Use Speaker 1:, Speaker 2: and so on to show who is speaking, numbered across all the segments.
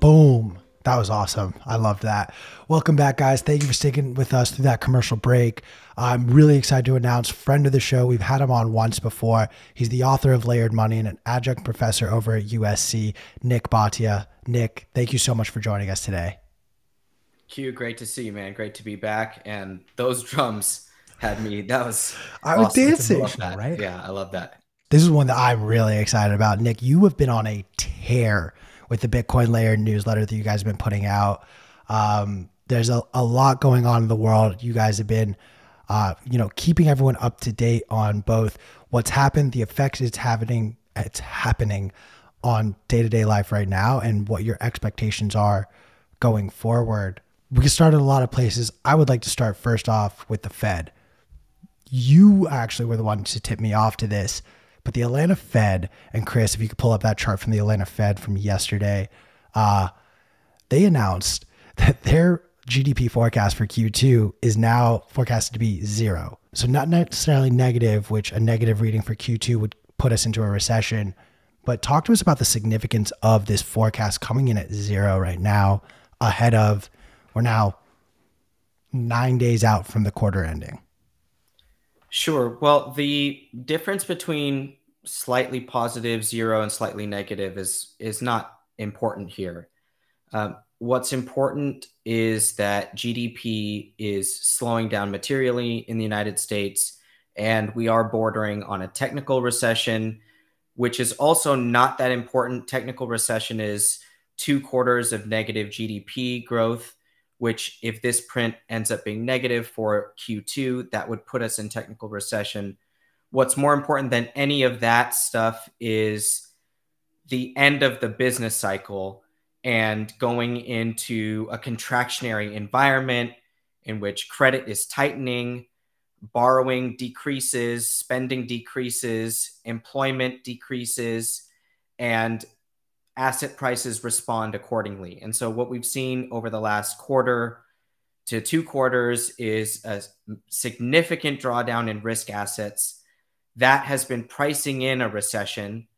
Speaker 1: Boom. That was awesome. I loved that. Welcome back, guys. Thank you for sticking with us through that commercial break. I'm really excited to announce friend of the show. We've had him on once before. He's the author of Layered Money and an adjunct professor over at USC, Nick Bhatia. Nick, thank you so much for joining us today.
Speaker 2: Q, great to see you, man. Great to be back. And those drums had me. That was
Speaker 1: I was
Speaker 2: awesome.
Speaker 1: dancing,
Speaker 2: that.
Speaker 1: right?
Speaker 2: Yeah, I love that.
Speaker 1: This is one that I'm really excited about. Nick, you have been on a tear with the Bitcoin Layer newsletter that you guys have been putting out. Um, there's a, a lot going on in the world. You guys have been, uh, you know, keeping everyone up to date on both what's happened, the effects it's happening, it's happening on day to day life right now, and what your expectations are going forward. We can start at a lot of places. I would like to start first off with the Fed. You actually were the one to tip me off to this but the Atlanta Fed, and Chris, if you could pull up that chart from the Atlanta Fed from yesterday, uh, they announced that their GDP forecast for Q2 is now forecasted to be zero. So, not necessarily negative, which a negative reading for Q2 would put us into a recession. But talk to us about the significance of this forecast coming in at zero right now, ahead of, we're now nine days out from the quarter ending.
Speaker 2: Sure. Well, the difference between slightly positive zero and slightly negative is is not important here. Um, what's important is that GDP is slowing down materially in the United States, and we are bordering on a technical recession, which is also not that important. Technical recession is two quarters of negative GDP growth which if this print ends up being negative for Q2, that would put us in technical recession. What's more important than any of that stuff is the end of the business cycle and going into a contractionary environment in which credit is tightening, borrowing decreases, spending decreases, employment decreases, and asset prices respond accordingly. And so, what we've seen over the last quarter to two quarters is a significant drawdown in risk assets. That has been pricing in a recession.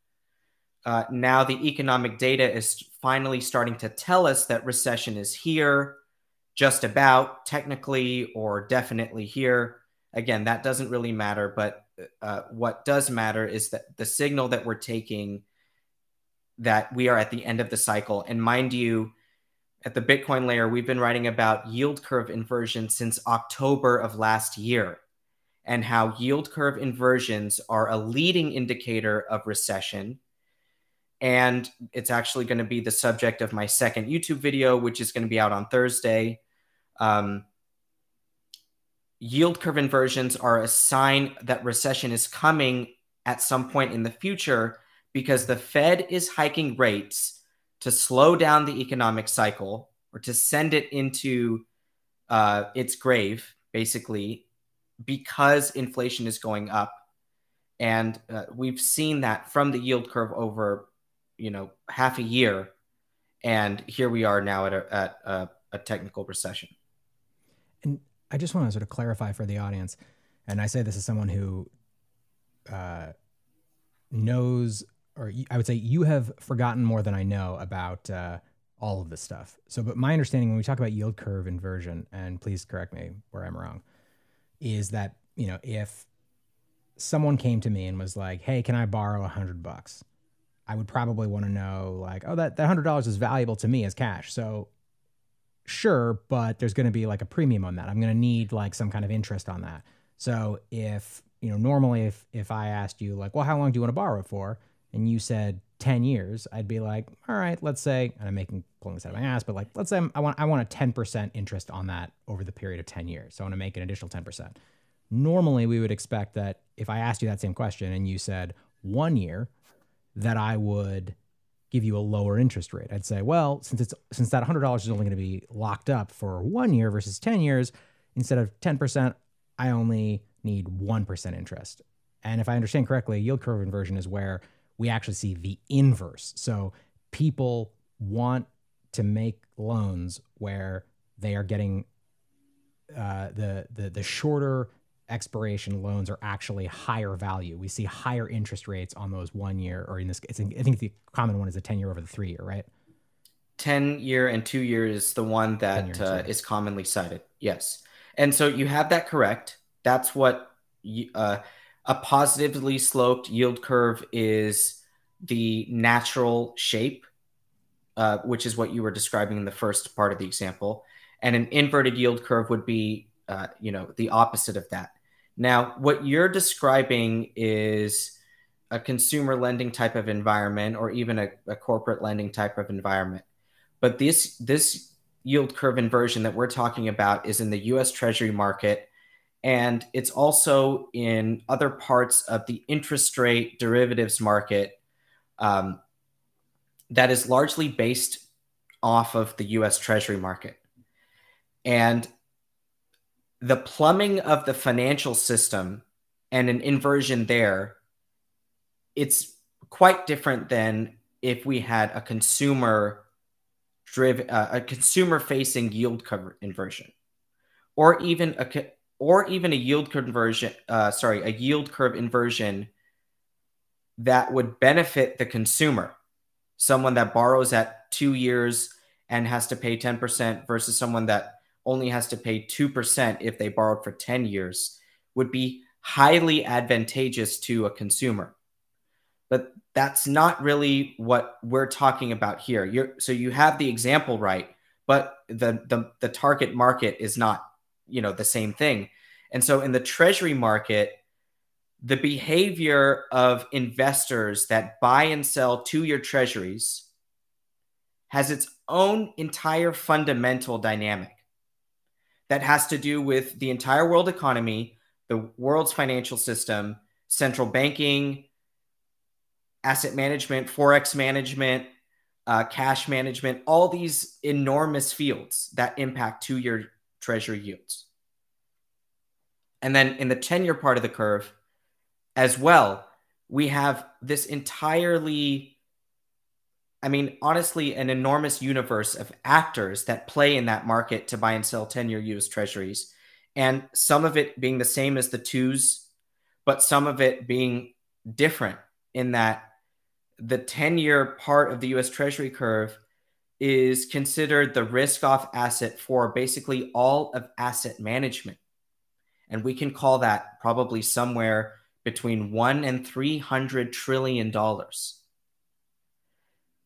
Speaker 2: Uh, now, the economic data is finally starting to tell us that recession is here, just about technically or definitely here. Again, that doesn't really matter, but uh, what does matter is that the signal that we're taking that we are at the end of the cycle. And mind you, at the Bitcoin layer, we've been writing about yield curve inversion since October of last year and how yield curve inversions are a leading indicator of recession. And it's actually going to be the subject of my second YouTube video, which is going to be out on Thursday. Um, yield curve inversions are a sign that recession is coming at some point in the future because the Fed is hiking rates to slow down the economic cycle or to send it into uh, its grave, basically, because inflation is going up. And uh, we've seen that from the yield curve over, you know, half a year. And here we are now at a, at a, a technical recession.
Speaker 3: And I just want to sort of clarify for the audience, and I say this as someone who uh, knows or I would say you have forgotten more than I know about uh, all of this stuff. So, but my understanding when we talk about yield curve inversion, and please correct me where I'm wrong, is that you know if someone came to me and was like, "Hey, can I borrow a hundred bucks?" I would probably want to know like, "Oh, that that hundred dollars is valuable to me as cash." So, sure, but there's going to be like a premium on that. I'm going to need like some kind of interest on that. So, if you know, normally if if I asked you like, "Well, how long do you want to borrow it for?" And you said 10 years, I'd be like, all right, let's say, and I'm making pulling this out of my ass, but like, let's say I'm, i want I want a 10% interest on that over the period of 10 years. So I want to make an additional 10%. Normally, we would expect that if I asked you that same question and you said one year, that I would give you a lower interest rate. I'd say, well, since it's since that $100 is only going to be locked up for one year versus 10 years, instead of 10%, I only need 1% interest. And if I understand correctly, yield curve inversion is where we actually see the inverse. So people want to make loans where they are getting uh, the, the the shorter expiration loans are actually higher value. We see higher interest rates on those one year, or in this, it's, I think the common one is a 10 year over the three year, right?
Speaker 2: 10 year and two year is the one that uh, is commonly cited. Yes. And so you have that correct. That's what uh, a positively sloped yield curve is the natural shape, uh, which is what you were describing in the first part of the example. And an inverted yield curve would be, uh, you know, the opposite of that. Now, what you're describing is a consumer lending type of environment or even a, a corporate lending type of environment. But this this yield curve inversion that we're talking about is in the US Treasury market and it's also in other parts of the interest rate derivatives market um, that is largely based off of the US Treasury market. And the plumbing of the financial system and an inversion there, it's quite different than if we had a consumer driven, uh, a consumer facing yield curve inversion, or even a or even a yield conversion, uh, sorry, a yield curve inversion that would benefit the consumer, someone that borrows at two years and has to pay 10% versus someone that only has to pay 2% if they borrowed for 10 years would be highly advantageous to a consumer. But that's not really what we're talking about here. You're, so you have the example right, but the, the, the target market is not you know the same thing. And so in the treasury market the behavior of investors that buy and sell two year treasuries has its own entire fundamental dynamic that has to do with the entire world economy the world's financial system central banking asset management forex management uh, cash management all these enormous fields that impact two year treasury yields. And then in the 10 year part of the curve as well, we have this entirely, I mean, honestly, an enormous universe of actors that play in that market to buy and sell 10 year US treasuries. And some of it being the same as the twos, but some of it being different in that the 10 year part of the US Treasury curve is considered the risk off asset for basically all of asset management. And we can call that probably somewhere between one and 300 trillion dollars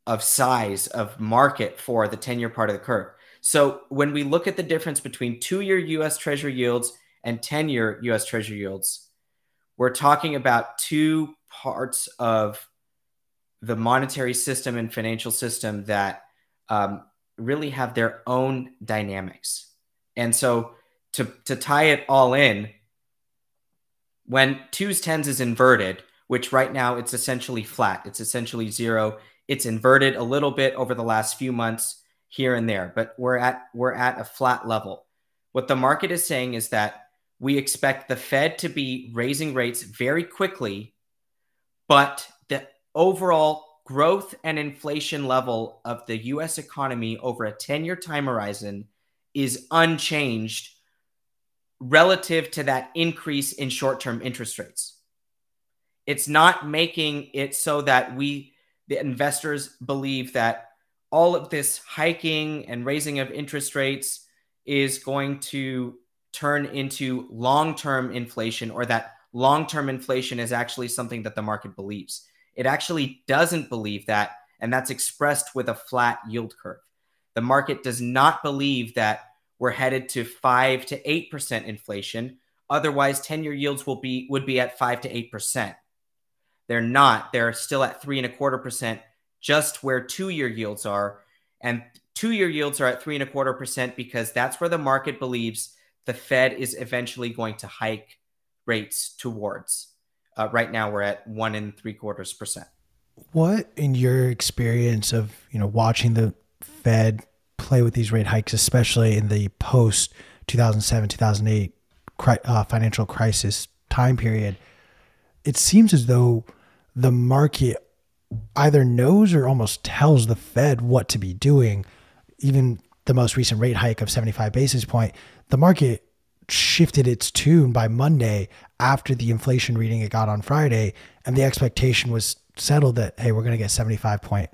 Speaker 2: of size of market for the 10 year part of the curve. So when we look at the difference between two year US Treasury yields and 10 year US Treasury yields, we're talking about two parts of the monetary system and financial system that um, really have their own dynamics. And so to, to tie it all in, when twos tens is inverted, which right now it's essentially flat, it's essentially zero. It's inverted a little bit over the last few months here and there, but we're at we're at a flat level. What the market is saying is that we expect the Fed to be raising rates very quickly, but the overall growth and inflation level of the US economy over a 10 year time horizon is unchanged relative to that increase in short term interest rates. It's not making it so that we, the investors, believe that all of this hiking and raising of interest rates is going to turn into long term inflation or that long term inflation is actually something that the market believes. It actually doesn't believe that, and that's expressed with a flat yield curve. The market does not believe that we're headed to 5 to 8% inflation. Otherwise, 10-year yields will be would be at 5 to 8%. They're not. They're still at three and a quarter percent, just where two-year yields are. And two-year yields are at three and a quarter percent because that's where the market believes the Fed is eventually going to hike rates towards. Uh, right now, we're at one and three quarters percent.
Speaker 1: What, in your experience of you know watching the Fed play with these rate hikes, especially in the post 2007 2008 uh, financial crisis time period, it seems as though the market either knows or almost tells the Fed what to be doing. Even the most recent rate hike of 75 basis point, the market shifted its tune by Monday after the inflation reading it got on Friday, and the expectation was settled that hey, we're going to get 75 point,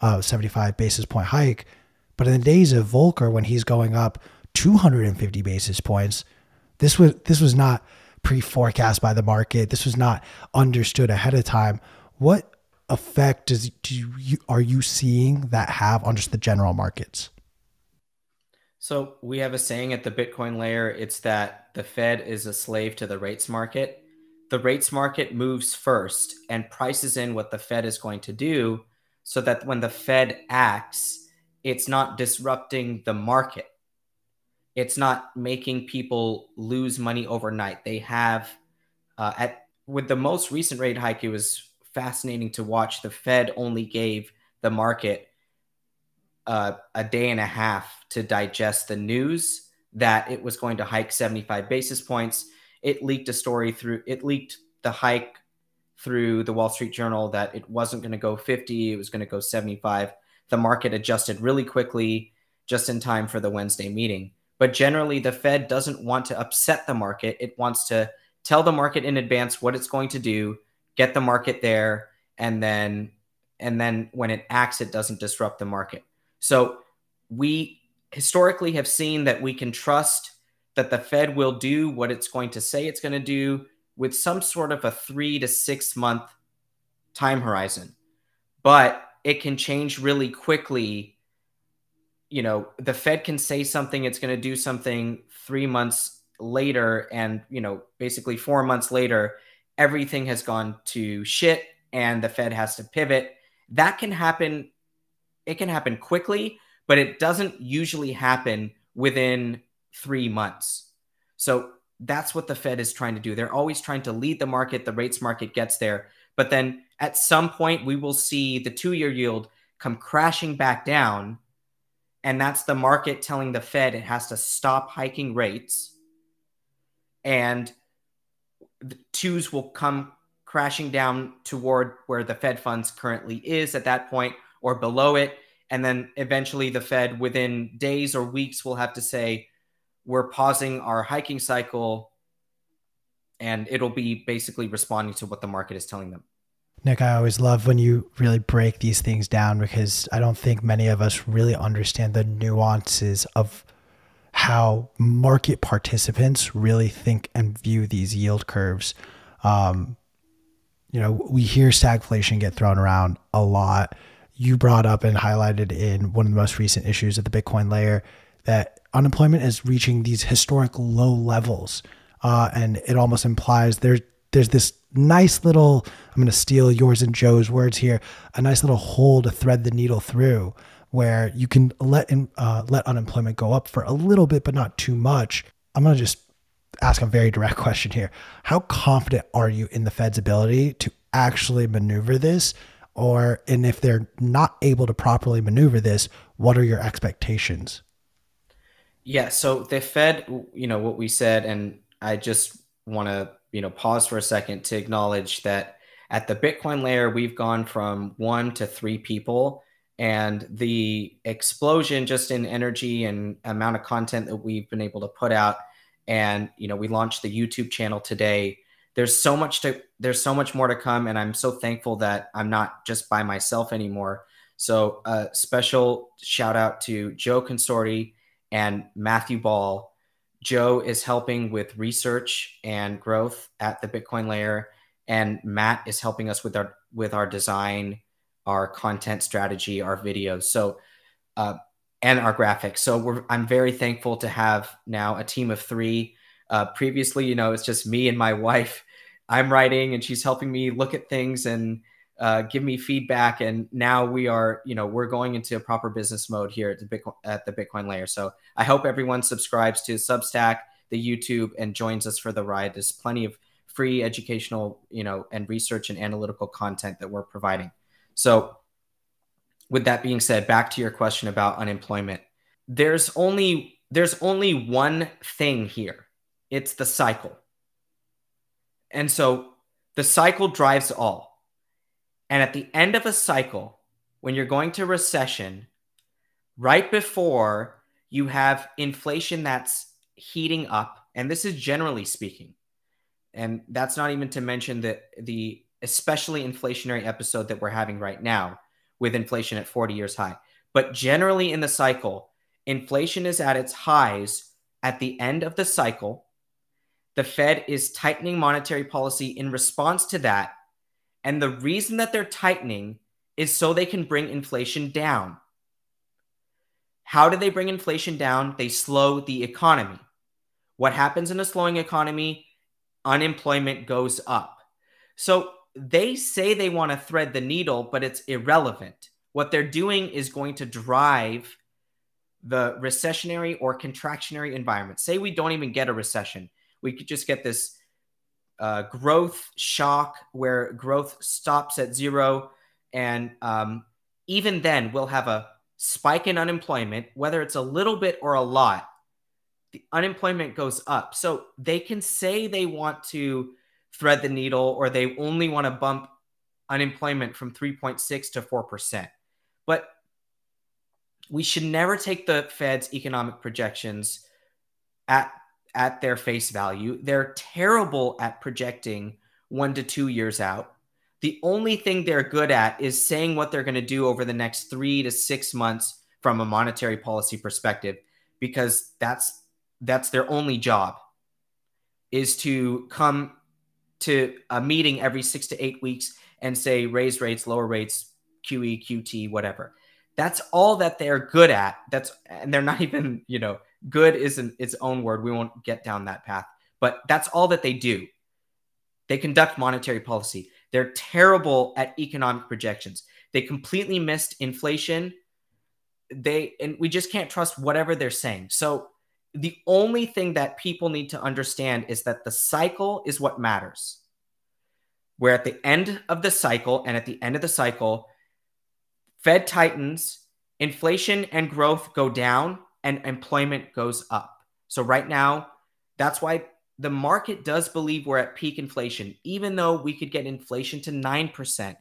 Speaker 1: uh, 75 basis point hike. But in the days of Volcker, when he's going up 250 basis points, this was this was not pre-forecast by the market. This was not understood ahead of time. What effect does do you, are you seeing that have on just the general markets?
Speaker 2: So we have a saying at the Bitcoin layer. It's that the Fed is a slave to the rates market. The rates market moves first and prices in what the Fed is going to do so that when the Fed acts, it's not disrupting the market. It's not making people lose money overnight. They have, uh, at with the most recent rate hike, it was fascinating to watch. The Fed only gave the market uh, a day and a half to digest the news that it was going to hike 75 basis points. It leaked a story through, it leaked the hike through the Wall Street Journal that it wasn't going to go 50, it was going to go 75. The market adjusted really quickly just in time for the Wednesday meeting. But generally, the Fed doesn't want to upset the market. It wants to tell the market in advance what it's going to do, get the market there, and then and then when it acts, it doesn't disrupt the market. So we historically have seen that we can trust that the Fed will do what it's going to say it's going to do with some sort of a three to six month time horizon. But it can change really quickly. You know, the Fed can say something, it's going to do something three months later, and, you know, basically four months later, everything has gone to shit and the Fed has to pivot. That can happen it can happen quickly, but it doesn't usually happen within three months. So that's what the Fed is trying to do. They're always trying to lead the market. The rates market gets there. But then at some point, we will see the two year yield come crashing back down. And that's the market telling the Fed it has to stop hiking rates. And the twos will come crashing down toward where the Fed funds currently is at that point, or below it. And then eventually the Fed, within days or weeks, will have to say, we're pausing our hiking cycle. And it'll be basically responding to what the market is telling them.
Speaker 1: Nick, I always love when you really break these things down because I don't think many of us really understand the nuances of how market participants really think and view these yield curves. Um, you know, we hear stagflation get thrown around a lot you brought up and highlighted in one of the most recent issues of the Bitcoin layer that unemployment is reaching these historic low levels. Uh, and it almost implies there's there's this nice little I'm going to steal yours and Joe's words here a nice little hole to thread the needle through where you can let in, uh, let unemployment go up for a little bit but not too much. I'm going to just ask a very direct question here. How confident are you in the Fed's ability to actually maneuver this or and if they're not able to properly maneuver this what are your expectations?
Speaker 2: Yeah so the fed you know what we said and i just want to you know pause for a second to acknowledge that at the bitcoin layer we've gone from one to three people and the explosion just in energy and amount of content that we've been able to put out and you know we launched the youtube channel today there's so much to there's so much more to come and i'm so thankful that i'm not just by myself anymore. So a uh, special shout out to joe consorti and matthew ball. Joe is helping with research and growth at the bitcoin layer and matt is helping us with our with our design our content strategy our videos. So uh, and our graphics. So i'm very thankful to have now a team of three. Uh, previously you know it's just me and my wife I'm writing and she's helping me look at things and uh, give me feedback. And now we are, you know, we're going into a proper business mode here at the Bitcoin at the Bitcoin layer. So I hope everyone subscribes to Substack, the YouTube, and joins us for the ride. There's plenty of free educational, you know, and research and analytical content that we're providing. So with that being said, back to your question about unemployment. There's only there's only one thing here. It's the cycle. And so the cycle drives all. And at the end of a cycle, when you're going to recession, right before you have inflation that's heating up And this is generally speaking. And that's not even to mention that the especially inflationary episode that we're having right now with inflation at 40 years high. But generally in the cycle, inflation is at its highs at the end of the cycle. The Fed is tightening monetary policy in response to that. And the reason that they're tightening is so they can bring inflation down. How do they bring inflation down? They slow the economy. What happens in a slowing economy? Unemployment goes up. So they say they want to thread the needle, but it's irrelevant. What they're doing is going to drive the recessionary or contractionary environment. Say we don't even get a recession, we could just get this uh, growth shock where growth stops at zero. And um, even then, we'll have a spike in unemployment, whether it's a little bit or a lot. The unemployment goes up. So they can say they want to thread the needle or they only want to bump unemployment from 3.6 to 4%. But we should never take the Fed's economic projections at at their face value. They're terrible at projecting 1 to 2 years out. The only thing they're good at is saying what they're going to do over the next 3 to 6 months from a monetary policy perspective because that's that's their only job is to come to a meeting every six to eight weeks and say raise rates, lower rates, QE, QT, whatever. That's all that they're good at. That's and they're not even, you know, good isn't its own word. We won't get down that path. But that's all that they do. They conduct monetary policy. They're terrible at economic projections. They completely missed inflation. They and we just can't trust whatever they're saying. So the only thing that people need to understand is that the cycle is what matters. We're at the end of the cycle and at the end of the cycle, Fed tightens, inflation and growth go down, and employment goes up. So, right now, that's why the market does believe we're at peak inflation, even though we could get inflation to 9%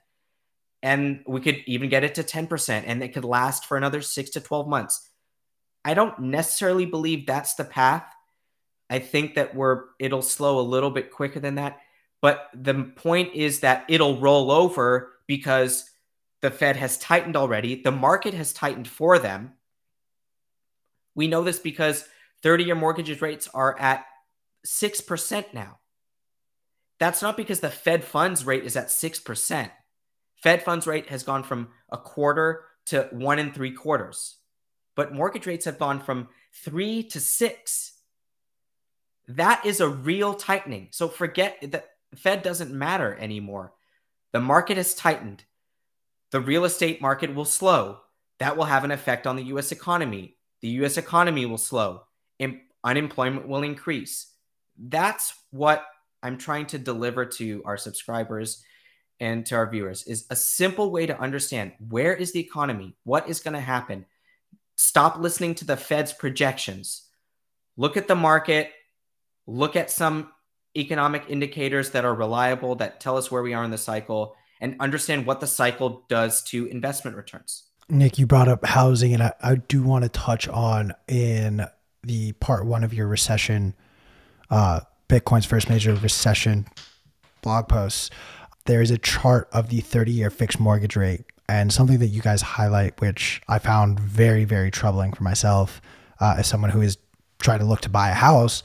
Speaker 2: and we could even get it to 10% and it could last for another six to 12 months. I don't necessarily believe that's the path. I think that we're it'll slow a little bit quicker than that. But the point is that it'll roll over because the Fed has tightened already. The market has tightened for them. We know this because 30 year mortgages rates are at 6% now. That's not because the Fed funds rate is at 6%. Fed funds rate has gone from a quarter to one and three quarters but mortgage rates have gone from three to six. That is a real tightening. So forget that Fed doesn't matter anymore. The market has tightened. The real estate market will slow. That will have an effect on the US economy. The US economy will slow. unemployment will increase. That's what I'm trying to deliver to our subscribers and to our viewers is a simple way to understand where is the economy? What is going to happen? Stop listening to the Fed's projections. Look at the market. Look at some economic indicators that are reliable that tell us where we are in the cycle and understand what the cycle does to investment returns.
Speaker 1: Nick, you brought up housing, and I, I do want to touch on in the part one of your recession, uh, Bitcoin's first major recession blog posts. There is a chart of the 30 year fixed mortgage rate and something that you guys highlight, which I found very, very troubling for myself uh, as someone who is trying to look to buy a house,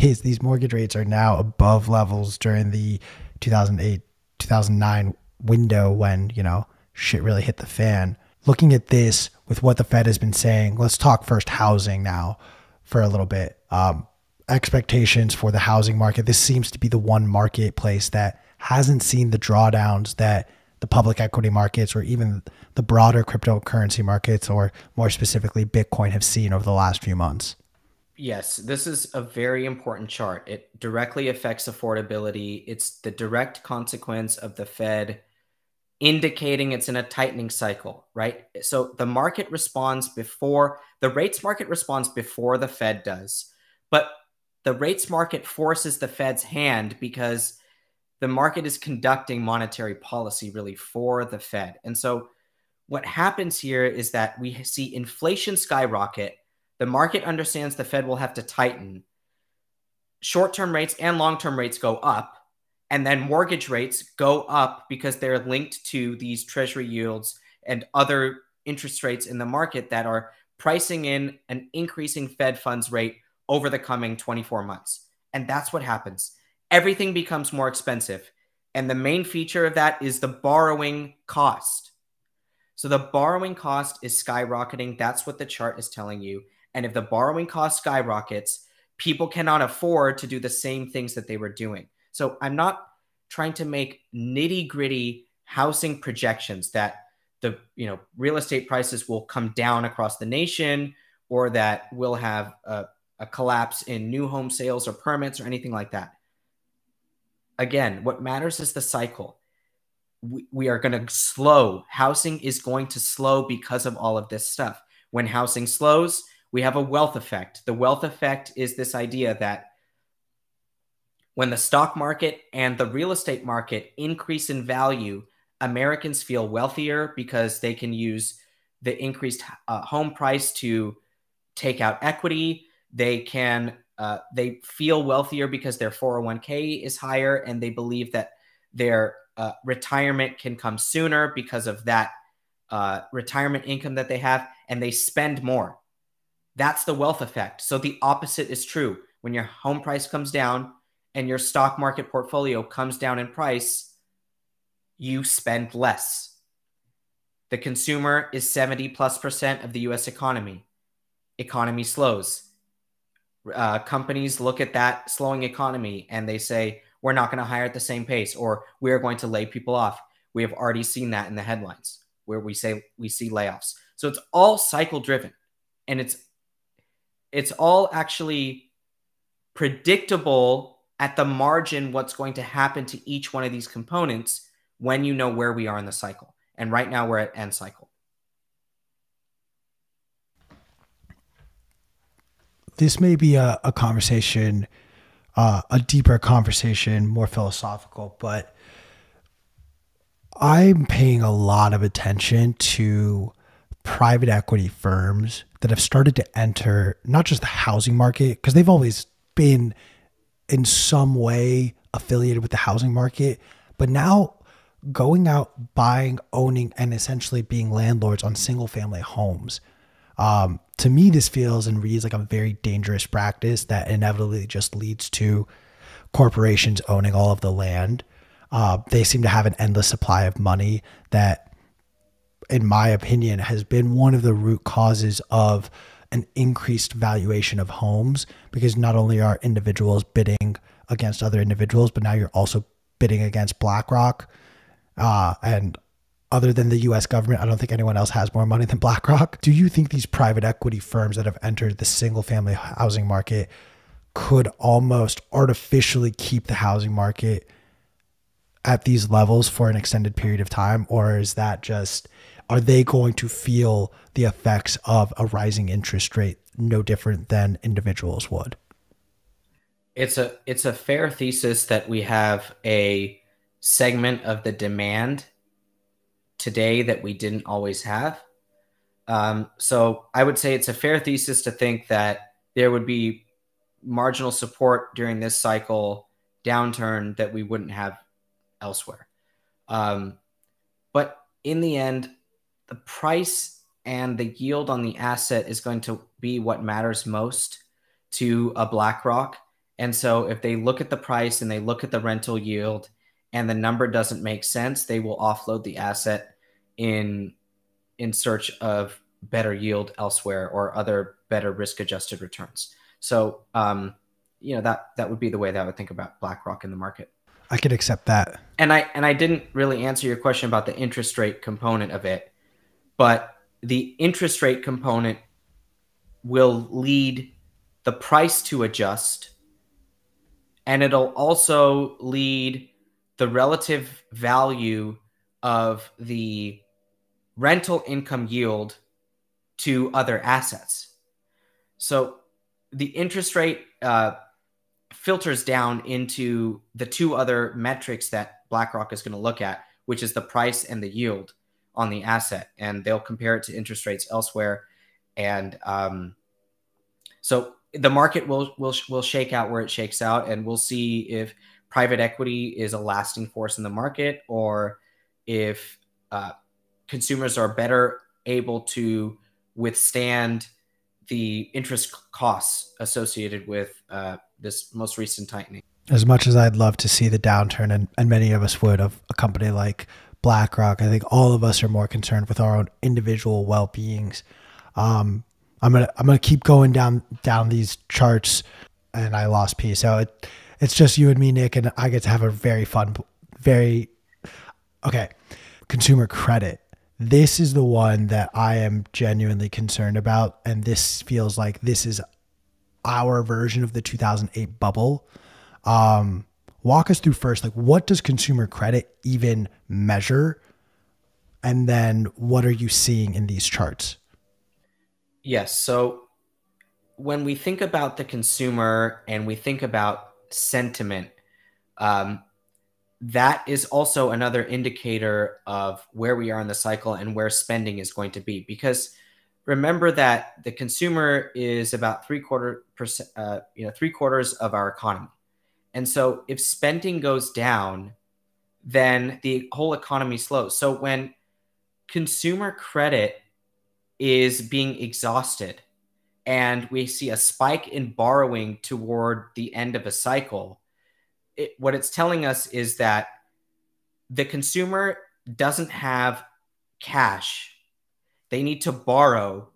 Speaker 1: is these mortgage rates are now above levels during the 2008, 2009 window when, you know, shit really hit the fan. Looking at this with what the Fed has been saying, let's talk first housing now for a little bit. Um, expectations for the housing market. This seems to be the one marketplace that hasn't seen the drawdowns that the public equity markets or even the broader cryptocurrency markets or more specifically Bitcoin have seen over the last few months?
Speaker 2: Yes, this is a very important chart. It directly affects affordability. It's the direct consequence of the Fed indicating it's in a tightening cycle, right? So the market responds before the rates market responds before the Fed does. But the rates market forces the Fed's hand because the market is conducting monetary policy really for the Fed. And so what happens here is that we see inflation skyrocket. The market understands the Fed will have to tighten. short term rates and long term rates go up, and then mortgage rates go up because they're linked to these treasury yields and other interest rates in the market that are pricing in an increasing Fed funds rate over the coming 24 months. And that's what happens. Everything becomes more expensive. And the main feature of that is the borrowing cost. So the borrowing cost is skyrocketing. That's what the chart is telling you. And if the borrowing cost skyrockets, people cannot afford to do the same things that they were doing. So I'm not trying to make nitty gritty housing projections that the you know real estate prices will come down across the nation or that we'll have a, a collapse in new home sales or permits or anything like that. Again, what matters is the cycle. We, we are going to slow. Housing is going to slow because of all of this stuff. When housing slows, we have a wealth effect. The wealth effect is this idea that when the stock market and the real estate market increase in value, Americans feel wealthier because they can use the increased uh, home price to take out equity. They can uh, they feel wealthier because their 401k is higher, and they believe that their uh, retirement can come sooner because of that uh, retirement income that they have, and they spend more. That's the wealth effect. So the opposite is true. When your home price comes down and your stock market portfolio comes down in price, you spend less. The consumer is 70 plus percent of the US economy. Economy slows. Uh, companies look at that slowing economy and they say, we're not going to hire at the same pace or we're going to lay people off. We have already seen that in the headlines where we say we see layoffs. So it's all cycle driven and it's it's all actually predictable at the margin what's going to happen to each one of these components when you know where we are in the cycle. And right now we're at end cycle.
Speaker 1: This may be a, a conversation, uh, a deeper conversation, more philosophical, but I'm paying a lot of attention to private equity firms that have started to enter not just the housing market, because they've always been in some way affiliated with the housing market, but now going out, buying, owning, and essentially being landlords on single family homes. Um, to me, this feels and reads like a very dangerous practice that inevitably just leads to corporations owning all of the land. Uh, they seem to have an endless supply of money that, in my opinion, has been one of the root causes of an increased valuation of homes because not only are individuals bidding against other individuals, but now you're also bidding against BlackRock, uh, and other than the US government, I don't think anyone else has more money than BlackRock. Do you think these private equity firms that have entered the single family housing market could almost artificially keep the housing market at these levels for an extended period of time? Or is that just, are they going to feel the effects of a rising interest rate no different than individuals would?
Speaker 2: It's a it's a fair thesis that we have a segment of the demand today that we didn't always have. Um, so I would say it's a fair thesis to think that there would be marginal support during this cycle downturn that we wouldn't have elsewhere. Um, but in the end, the price and the yield on the asset is going to be what matters most to a BlackRock. And so if they look at the price and they look at the rental yield and the number doesn't make sense, they will offload the asset in in search of better yield elsewhere or other better risk adjusted returns. So, um, you know that that would be the way that I would think about BlackRock in the market.
Speaker 1: I could accept that.
Speaker 2: And I and I didn't really answer your question about the interest rate component of it, but the interest rate component will lead the price to adjust and it'll also lead the relative value of the rental income yield to other assets. So the interest rate uh, filters down into the two other metrics that BlackRock is going to look at, which is the price and the yield on the asset. And they'll compare it to interest rates elsewhere. And um, so the market will will will shake out where it shakes out, and we'll see if private equity is a lasting force in the market or if uh, consumers are better able to withstand the interest costs associated with uh, this most recent tightening.
Speaker 1: As much as I'd love to see the downturn, and, and many of us would, of a company like BlackRock, I think all of us are more concerned with our own individual well beings. Um, I'm gonna I'm gonna keep going down down these charts, and I lost P. So it, it's just you and me, Nick, and I get to have a very fun, very okay. Consumer credit. This is the one that I am genuinely concerned about, and this feels like this is our version of the 2008 bubble. Um, walk us through first, like what does consumer credit even measure, and then what are you seeing in these charts?
Speaker 2: Yes. So when we think about the consumer and we think about sentiment, um, that is also another indicator of where we are in the cycle and where spending is going to be. Because remember that the consumer is about three quarter percent, uh, you know, three quarters of our economy, and so if spending goes down, then the whole economy slows. So when consumer credit is being exhausted and we see a spike in borrowing toward the end of a cycle, it, what it's telling us is that the consumer doesn't have cash. They need to borrow,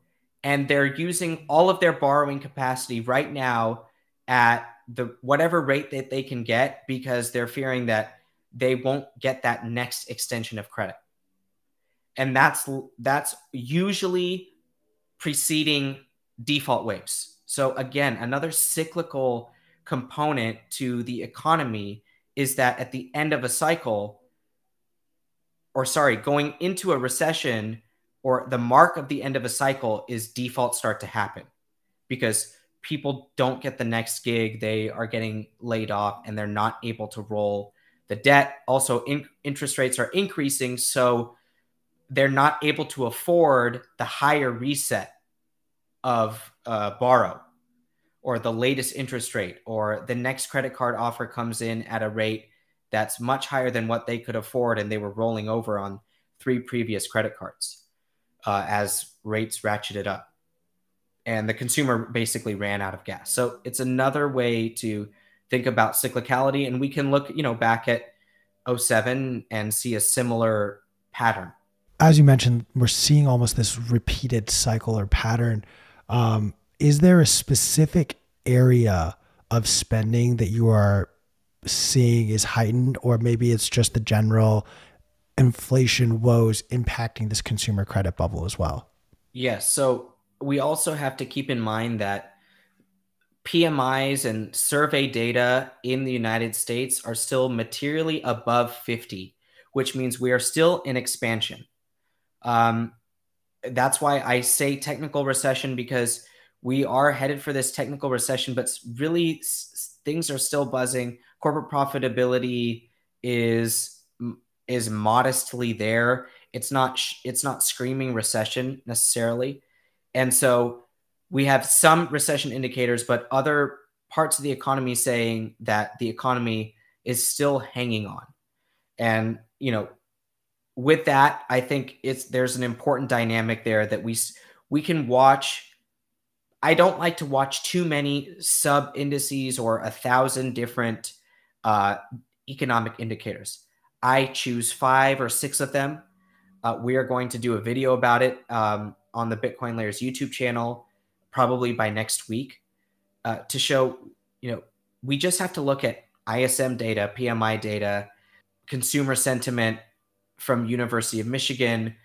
Speaker 2: and they're using all of their borrowing capacity right now at the whatever rate that they can get because they're fearing that they won't get that next extension of credit. And that's that's usually preceding default waves. So again, another cyclical component to the economy is that at the end of a cycle, or sorry, going into a recession or the mark of the end of a cycle is defaults start to happen because people don't get the next gig. They are getting laid off and they're not able to roll the debt. Also, in, interest rates are increasing. So they're not able to afford the higher reset of uh, borrow or the latest interest rate or the next credit card offer comes in at a rate that's much higher than what they could afford and they were rolling over on three previous credit cards uh, as rates ratcheted up and the consumer basically ran out of gas so it's another way to think about cyclicality and we can look you know back at 07 and see a similar pattern
Speaker 1: as you mentioned we're seeing almost this repeated cycle or pattern um, is there a specific area of spending that you are seeing is heightened, or maybe it's just the general inflation woes impacting this consumer credit bubble as well?
Speaker 2: Yes. So we also have to keep in mind that PMIs and survey data in the United States are still materially above 50, which means we are still in expansion. Um, that's why I say technical recession because we are headed for this technical recession, but really things are still buzzing. Corporate profitability is is modestly there. It's not it's not screaming recession necessarily, and so we have some recession indicators, but other parts of the economy saying that the economy is still hanging on, and you know with that, I think it's there's an important dynamic there that we we can watch. I don't like to watch too many sub indices or a thousand different uh, economic indicators. I choose five or six of them. Uh, we are going to do a video about it um, on the Bitcoin Layers YouTube channel, probably by next week, uh, to show you know we just have to look at ISM data, PMI data, consumer sentiment, from University of Michigan,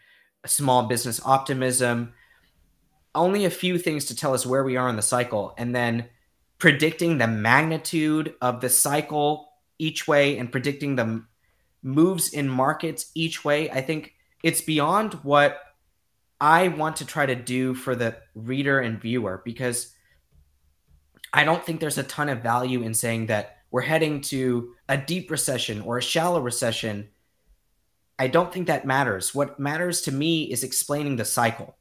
Speaker 2: small business optimism, only a few things to tell us where we are in the cycle and then predicting the magnitude of the cycle each way and predicting the moves in markets each way. I think it's beyond what I want to try to do for the reader and viewer because I don't think there's a ton of value in saying that we're heading to a deep recession or a shallow recession I don't think that matters. What matters to me is explaining the cycle,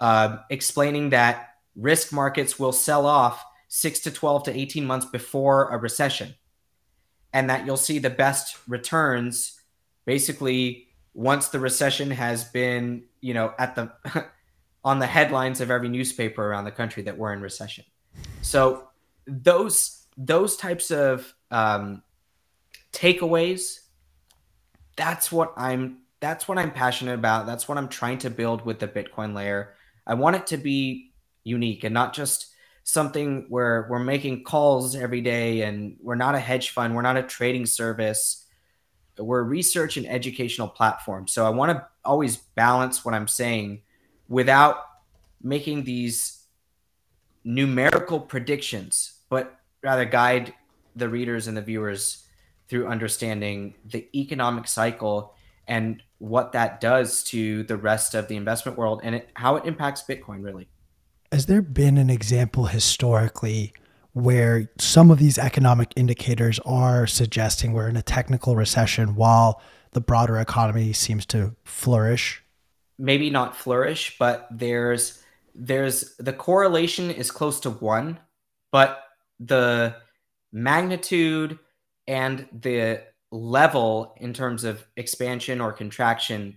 Speaker 2: uh, explaining that risk markets will sell off six to 12 to 18 months before a recession. And that you'll see the best returns basically once the recession has been, you know, at the on the headlines of every newspaper around the country that we're in recession. So those those types of um, takeaways, that's what I'm that's what I'm passionate about. That's what I'm trying to build with the Bitcoin layer. I want it to be unique and not just something where we're making calls every day and we're not a hedge fund, we're not a trading service. We're a research and educational platform. So I want to always balance what I'm saying without making these numerical predictions, but rather guide the readers and the viewers through understanding the economic cycle and what that does to the rest of the investment world and it, how it impacts Bitcoin, really.
Speaker 1: Has there been an example historically where some of these economic indicators are suggesting we're in a technical recession while the broader economy seems to flourish?
Speaker 2: Maybe not flourish, but there's there's the correlation is close to one, but the magnitude and the level in terms of expansion or contraction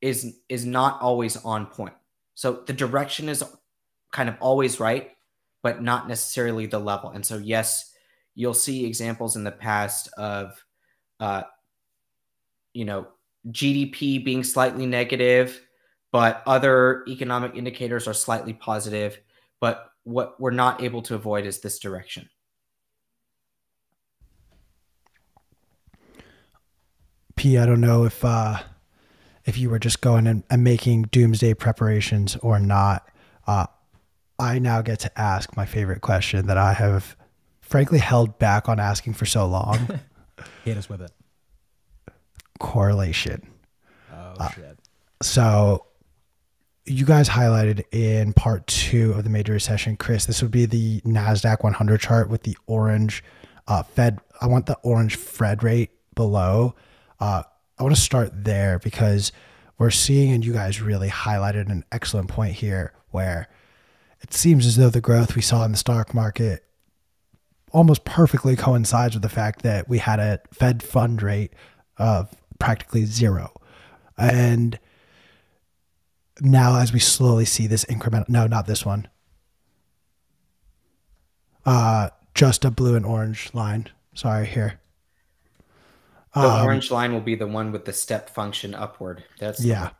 Speaker 2: is is not always on point. So the direction is kind of always right, but not necessarily the level. And so yes, you'll see examples in the past of uh, you know GDP being slightly negative, but other economic indicators are slightly positive. But what we're not able to avoid is this direction.
Speaker 1: P, I don't know if uh, if you were just going and, and making doomsday preparations or not. Uh, I now get to ask my favorite question that I have frankly held back on asking for so long.
Speaker 3: Hit us with it.
Speaker 1: Correlation.
Speaker 3: Oh uh, shit.
Speaker 1: So you guys highlighted in part two of the major recession, Chris. This would be the Nasdaq 100 chart with the orange uh, Fed. I want the orange Fed rate below uh, I want to start there because we're seeing, and you guys really highlighted an excellent point here where it seems as though the growth we saw in the stock market almost perfectly coincides with the fact that we had a Fed fund rate of practically zero. And now, as we slowly see this incremental, no, not this one, uh, just a blue and orange line. Sorry, here.
Speaker 2: The um, orange line will be the one with the step function upward. That's
Speaker 1: yeah.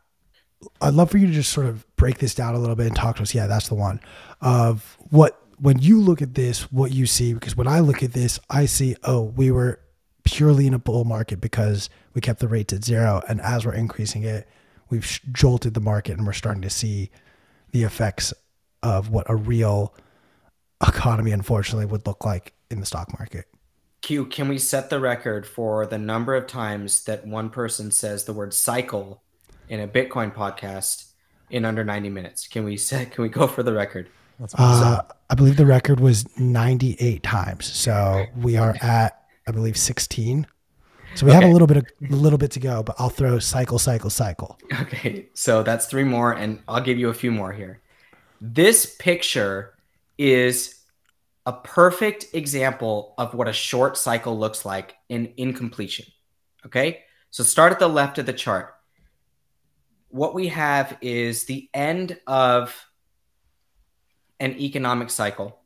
Speaker 1: I'd love for you to just sort of break this down a little bit and talk to us. Yeah, that's the one. Of what when you look at this, what you see, because when I look at this, I see, oh, we were purely in a bull market because we kept the rates at zero. And as we're increasing it, we've jolted the market and we're starting to see the effects of what a real economy, unfortunately, would look like in the stock market.
Speaker 2: Q, can we set the record for the number of times that one person says the word cycle in a Bitcoin podcast in under 90 minutes? Can we set, can we go for the record?
Speaker 1: Uh, I believe the record was 98 times. So we are at, I believe, 16. So we okay. have a little bit of a little bit to go, but I'll throw cycle, cycle, cycle.
Speaker 2: Okay. So that's three more, and I'll give you a few more here. This picture is a perfect example of what a short cycle looks like in incompletion. Okay, so start at the left of the chart. What we have is the end of an economic cycle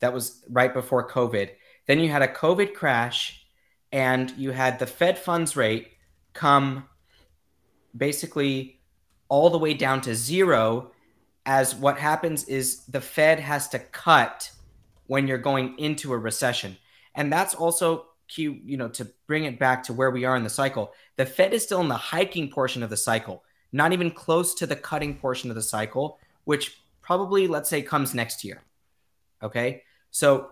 Speaker 2: that was right before COVID. Then you had a COVID crash, and you had the Fed funds rate come basically all the way down to zero. As what happens is the Fed has to cut when you're going into a recession. And that's also you know, to bring it back to where we are in the cycle. The Fed is still in the hiking portion of the cycle, not even close to the cutting portion of the cycle, which probably, let's say, comes next year. Okay. So,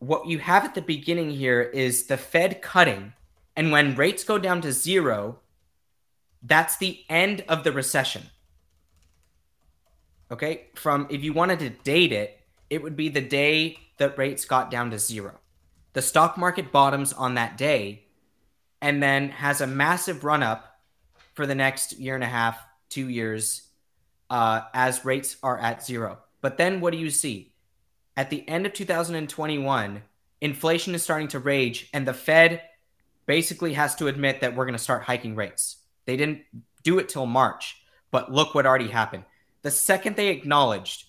Speaker 2: what you have at the beginning here is the Fed cutting. And when rates go down to zero, that's the end of the recession. Okay. From if you wanted to date it, it would be the day that rates got down to zero. The stock market bottoms on that day and then has a massive run up for the next year and a half, two years uh, as rates are at zero. But then what do you see? At the end of 2021, inflation is starting to rage, and the Fed basically has to admit that we're going to start hiking rates. They didn't do it till March, but look what already happened. The second they acknowledged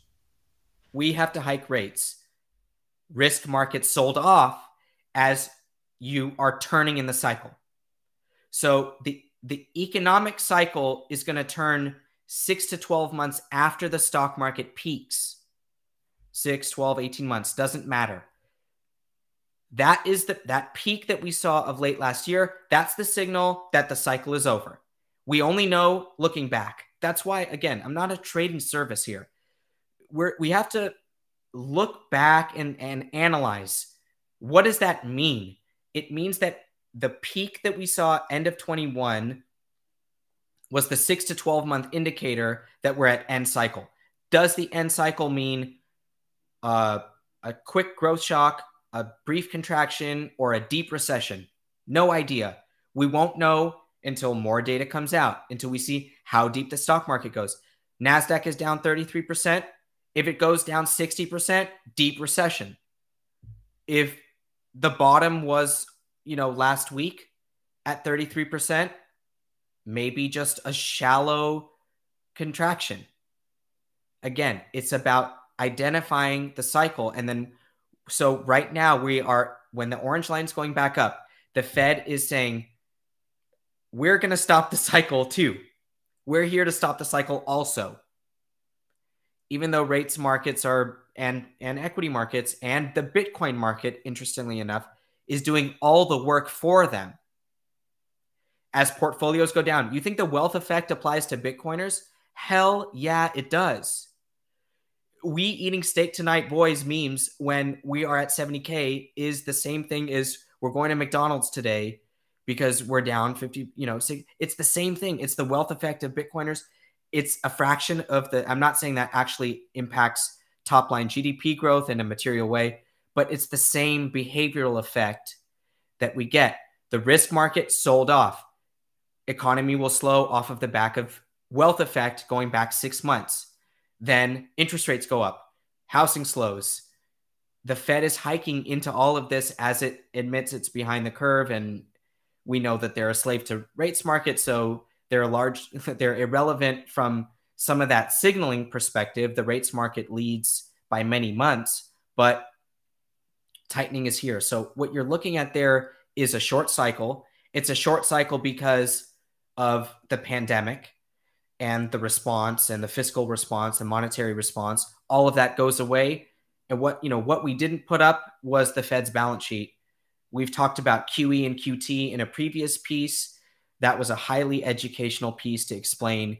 Speaker 2: we have to hike rates, risk markets sold off as you are turning in the cycle. So the the economic cycle is going to turn 6 to 12 months after the stock market peaks. 6, 12, 18 months doesn't matter. That is the that peak that we saw of late last year, that's the signal that the cycle is over. We only know looking back. That's why again, I'm not a trading service here. We're we have to look back and and analyze what does that mean? It means that the peak that we saw end of 21 was the 6 to 12 month indicator that we're at end cycle. Does the end cycle mean uh, a quick growth shock, a brief contraction, or a deep recession? No idea. We won't know until more data comes out, until we see how deep the stock market goes. NASDAQ is down 33%. If it goes down 60%, deep recession. If the bottom was you know, last week at 33%, maybe just a shallow contraction. Again, it's about identifying the cycle. And then, so right now we are, when the orange line is going back up, the Fed is saying, we're going to stop the cycle too. We're here to stop the cycle also. Even though rates markets are and and equity markets and the Bitcoin market, interestingly enough, is doing all the work for them. As portfolios go down, you think the wealth effect applies to Bitcoiners? Hell yeah, it does. We eating steak tonight, boys memes when we are at 70K is the same thing as we're going to McDonald's today because we're down 50, you know, it's the same thing. It's the wealth effect of Bitcoiners. It's a fraction of the, I'm not saying that actually impacts top line GDP growth in a material way, but it's the same behavioral effect that we get. The risk market sold off. Economy will slow off of the back of wealth effect going back six months. Then interest rates go up, housing slows. The Fed is hiking into all of this as it admits it's behind the curve. And we know that they're a slave to rates market. So they're large, they're irrelevant from some of that signaling perspective. The rates market leads by many months, but tightening is here. So what you're looking at there is a short cycle. It's a short cycle because of the pandemic and the response and the fiscal response and monetary response. All of that goes away. And what, you know, what we didn't put up was the Fed's balance sheet. We've talked about QE and QT in a previous piece. That was a highly educational piece to explain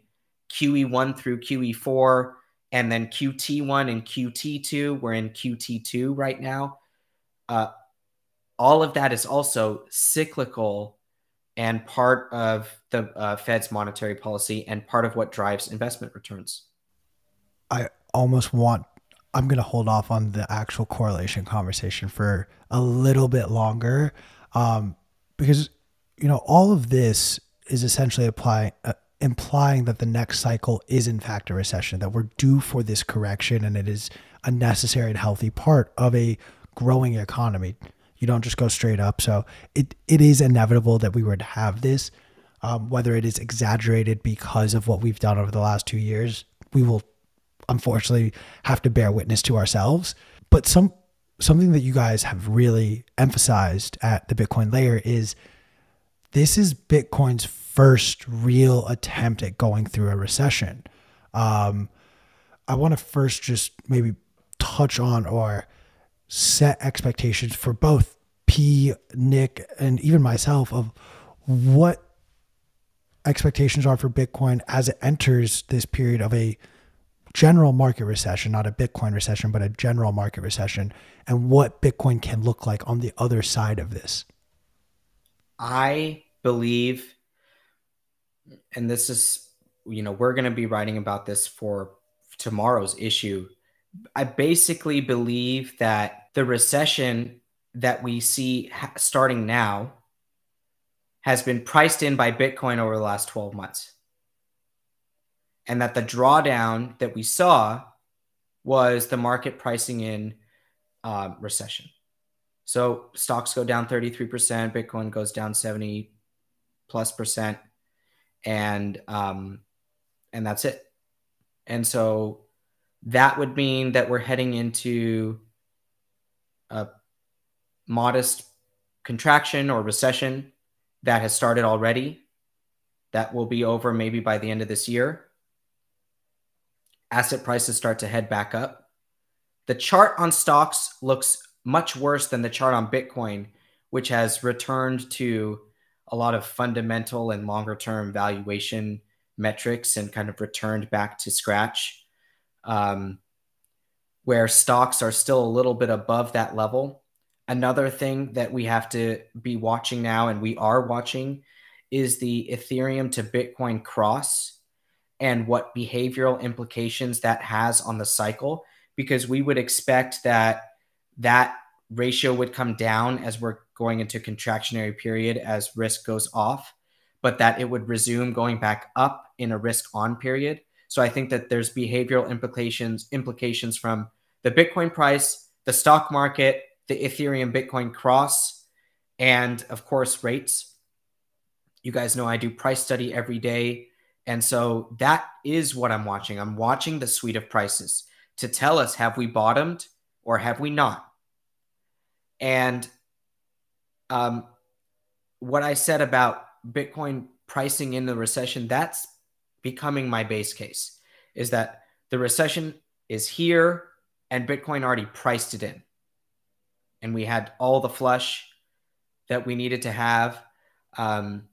Speaker 2: QE1 through QE4 and then QT1 and QT2. We're in QT2 right now uh, all of that is also cyclical and part of the uh, Fed's monetary policy and part of what drives investment returns.
Speaker 1: I almost want, I'm going to hold off on the actual correlation conversation for a little bit longer um, because, you know, all of this is essentially applying. Uh, implying that the next cycle is in fact a recession that we're due for this correction and it is a necessary and healthy part of a growing economy. You don't just go straight up. So it, it is inevitable that we would have this. Um, whether it is exaggerated because of what we've done over the last two years, we will unfortunately have to bear witness to ourselves. But some something that you guys have really emphasized at the Bitcoin layer is this is Bitcoin's first real attempt at going through a recession. Um, I want to first just maybe touch on or set expectations for both P, Nick, and even myself of what expectations are for Bitcoin as it enters this period of a general market recession, not a Bitcoin recession, but a general market recession, and what Bitcoin can look like on the other side of this?
Speaker 2: I believe, and this is, you know, we're going to be writing about this for tomorrow's issue I basically believe that the recession that we see starting now has been priced in by Bitcoin over the last 12 months. and that the drawdown that we saw was the market pricing in uh, recession. So stocks go down 33%, Bitcoin goes down 70 plus percent, and um, and that's it. And so that would mean that we're heading into a modest contraction or recession that has started already. That will be over maybe by the end of this year. Asset prices start to head back up. The chart on stocks looks much worse than the chart on Bitcoin, which has returned to a lot of fundamental and longer term valuation metrics and kind of returned back to scratch. Um, where stocks are still a little bit above that level. Another thing that we have to be watching now, and we are watching, is the Ethereum to Bitcoin cross and what behavioral implications that has on the cycle. Because we would expect that that ratio would come down as we're going into contractionary period as risk goes off, but that it would resume going back up in a risk on period. So I think that there's behavioral implications implications from the Bitcoin price, the stock market, the Ethereum Bitcoin cross, and of course, rates. You guys know I do price study every day. And so that is what I'm watching. I'm watching the suite of prices to tell us have we bottomed or have we not? And um, what I said about Bitcoin pricing in the recession, that's becoming my base case is that the recession is here and Bitcoin already priced it in. And we had all the flush that we needed to have. Um,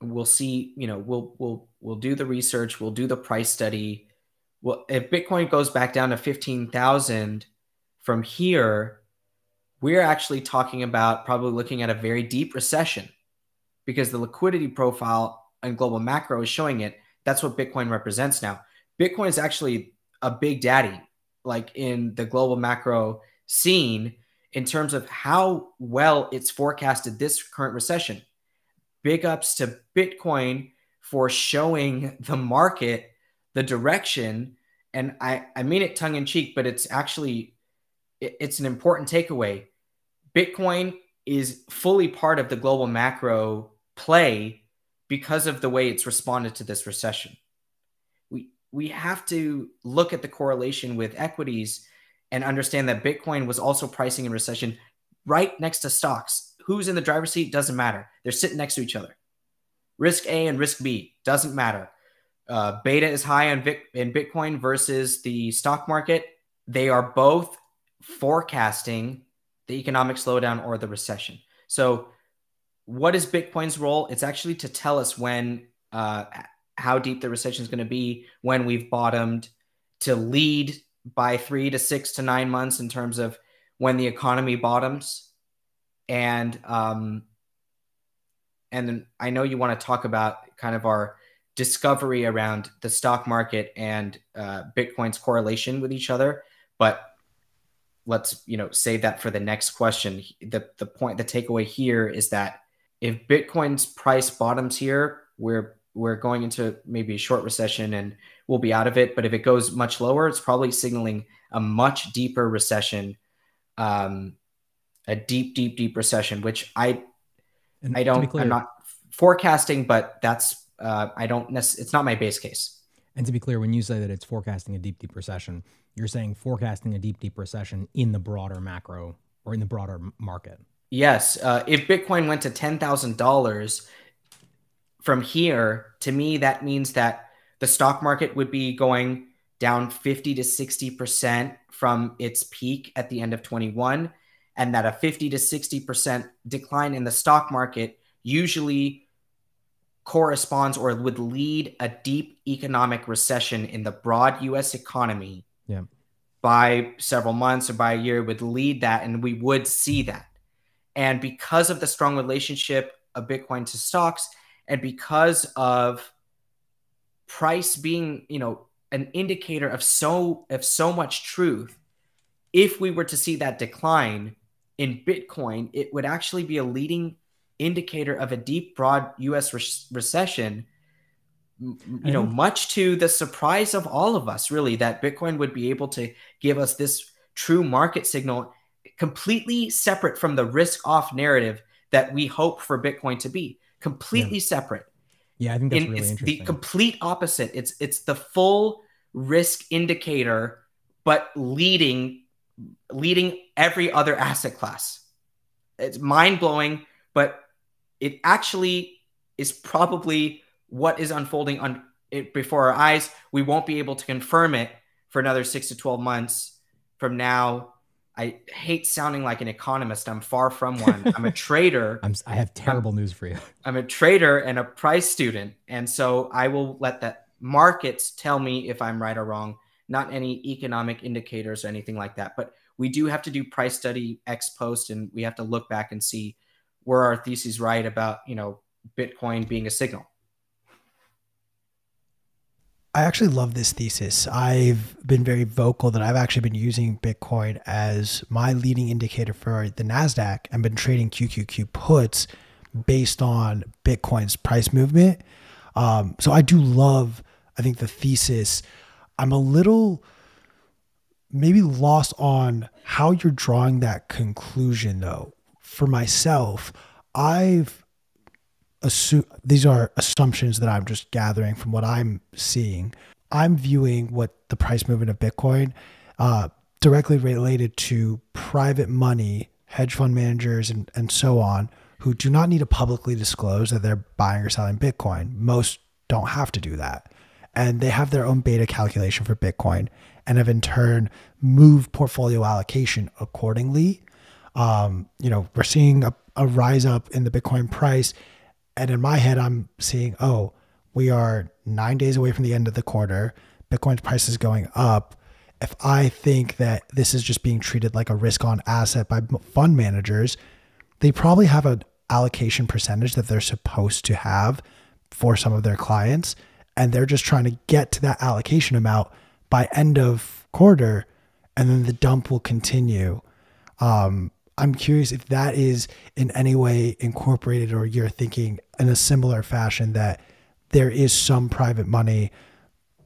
Speaker 2: we'll see, you know, we'll we'll we'll do the research, we'll do the price study. Well, if Bitcoin goes back down to 15,000 from here, we're actually talking about probably looking at a very deep recession because the liquidity profile and global macro is showing it. That's what Bitcoin represents now. Bitcoin is actually a big daddy like in the global macro scene in terms of how well it's forecasted this current recession. Big ups to Bitcoin for showing the market the direction. And I, I mean it tongue in cheek, but it's actually it, it's an important takeaway. Bitcoin is fully part of the global macro play because of the way it's responded to this recession we we have to look at the correlation with equities and understand that Bitcoin was also pricing in recession right next to stocks. Who's in the driver's seat doesn't matter. They're sitting next to each other. Risk A and risk B doesn't matter. Uh, beta is high in, Vic- in Bitcoin versus the stock market. They are both forecasting the economic slowdown or the recession. So, what is Bitcoin's role? It's actually to tell us when uh, how deep the recession is going to be when we've bottomed to lead by three to six to nine months in terms of when the economy bottoms and um and then i know you want to talk about kind of our discovery around the stock market and uh, bitcoin's correlation with each other but let's you know save that for the next question the the point the takeaway here is that if bitcoin's price bottoms here we're we're going into maybe a short recession and we'll be out of it. But if it goes much lower, it's probably signaling a much deeper recession, um, a deep, deep, deep recession, which I, and I don't, clear, I'm not forecasting, but that's, uh, I don't necessarily, it's not my base case.
Speaker 3: And to be clear, when you say that it's forecasting a deep, deep recession, you're saying forecasting a deep, deep recession in the broader macro or in the broader market.
Speaker 2: Yes. Uh, if Bitcoin went to $10,000, from here, to me, that means that the stock market would be going down 50 to 60% from its peak at the end of 21, and that a 50 to 60% decline in the stock market usually corresponds or would lead a deep economic recession in the broad US economy. By several months or by a year would lead that, and we would see that. And because of the strong relationship of Bitcoin to stocks, and because of price being you know an indicator of so of so much truth if we were to see that decline in bitcoin it would actually be a leading indicator of a deep broad us re- recession you know, mm-hmm. much to the surprise of all of us, really, that Bitcoin would be able to give us this true market signal completely separate from the risk off narrative that we hope for Bitcoin to be. Completely yeah. separate.
Speaker 3: Yeah, I think that's
Speaker 2: In,
Speaker 3: really
Speaker 2: it's
Speaker 3: interesting.
Speaker 2: the complete opposite. It's it's the full risk indicator, but leading leading every other asset class. It's mind blowing, but it actually is probably what is unfolding on it before our eyes. We won't be able to confirm it for another six to 12 months from now. I hate sounding like an economist. I'm far from one. I'm a trader.
Speaker 3: I'm, I have terrible
Speaker 2: I'm,
Speaker 3: news for you.
Speaker 2: I'm a trader and a price student. And so I will let that markets tell me if I'm right or wrong, not any economic indicators or anything like that. But we do have to do price study ex post and we have to look back and see were our theses right about, you know, Bitcoin being a signal.
Speaker 1: I actually love this thesis. I've been very vocal that I've actually been using Bitcoin as my leading indicator for the NASDAQ and been trading QQQ puts based on Bitcoin's price movement. Um, so I do love, I think, the thesis. I'm a little maybe lost on how you're drawing that conclusion, though. For myself, I've assume these are assumptions that I'm just gathering from what I'm seeing. I'm viewing what the price movement of Bitcoin uh, directly related to private money, hedge fund managers, and, and so on, who do not need to publicly disclose that they're buying or selling Bitcoin. Most don't have to do that. And they have their own beta calculation for Bitcoin and have in turn moved portfolio allocation accordingly. Um, you know, we're seeing a, a rise up in the Bitcoin price and in my head, I'm seeing, oh, we are nine days away from the end of the quarter. Bitcoin's price is going up. If I think that this is just being treated like a risk on asset by fund managers, they probably have an allocation percentage that they're supposed to have for some of their clients. And they're just trying to get to that allocation amount by end of quarter. And then the dump will continue. Um, I'm curious if that is in any way incorporated or you're thinking in a similar fashion that there is some private money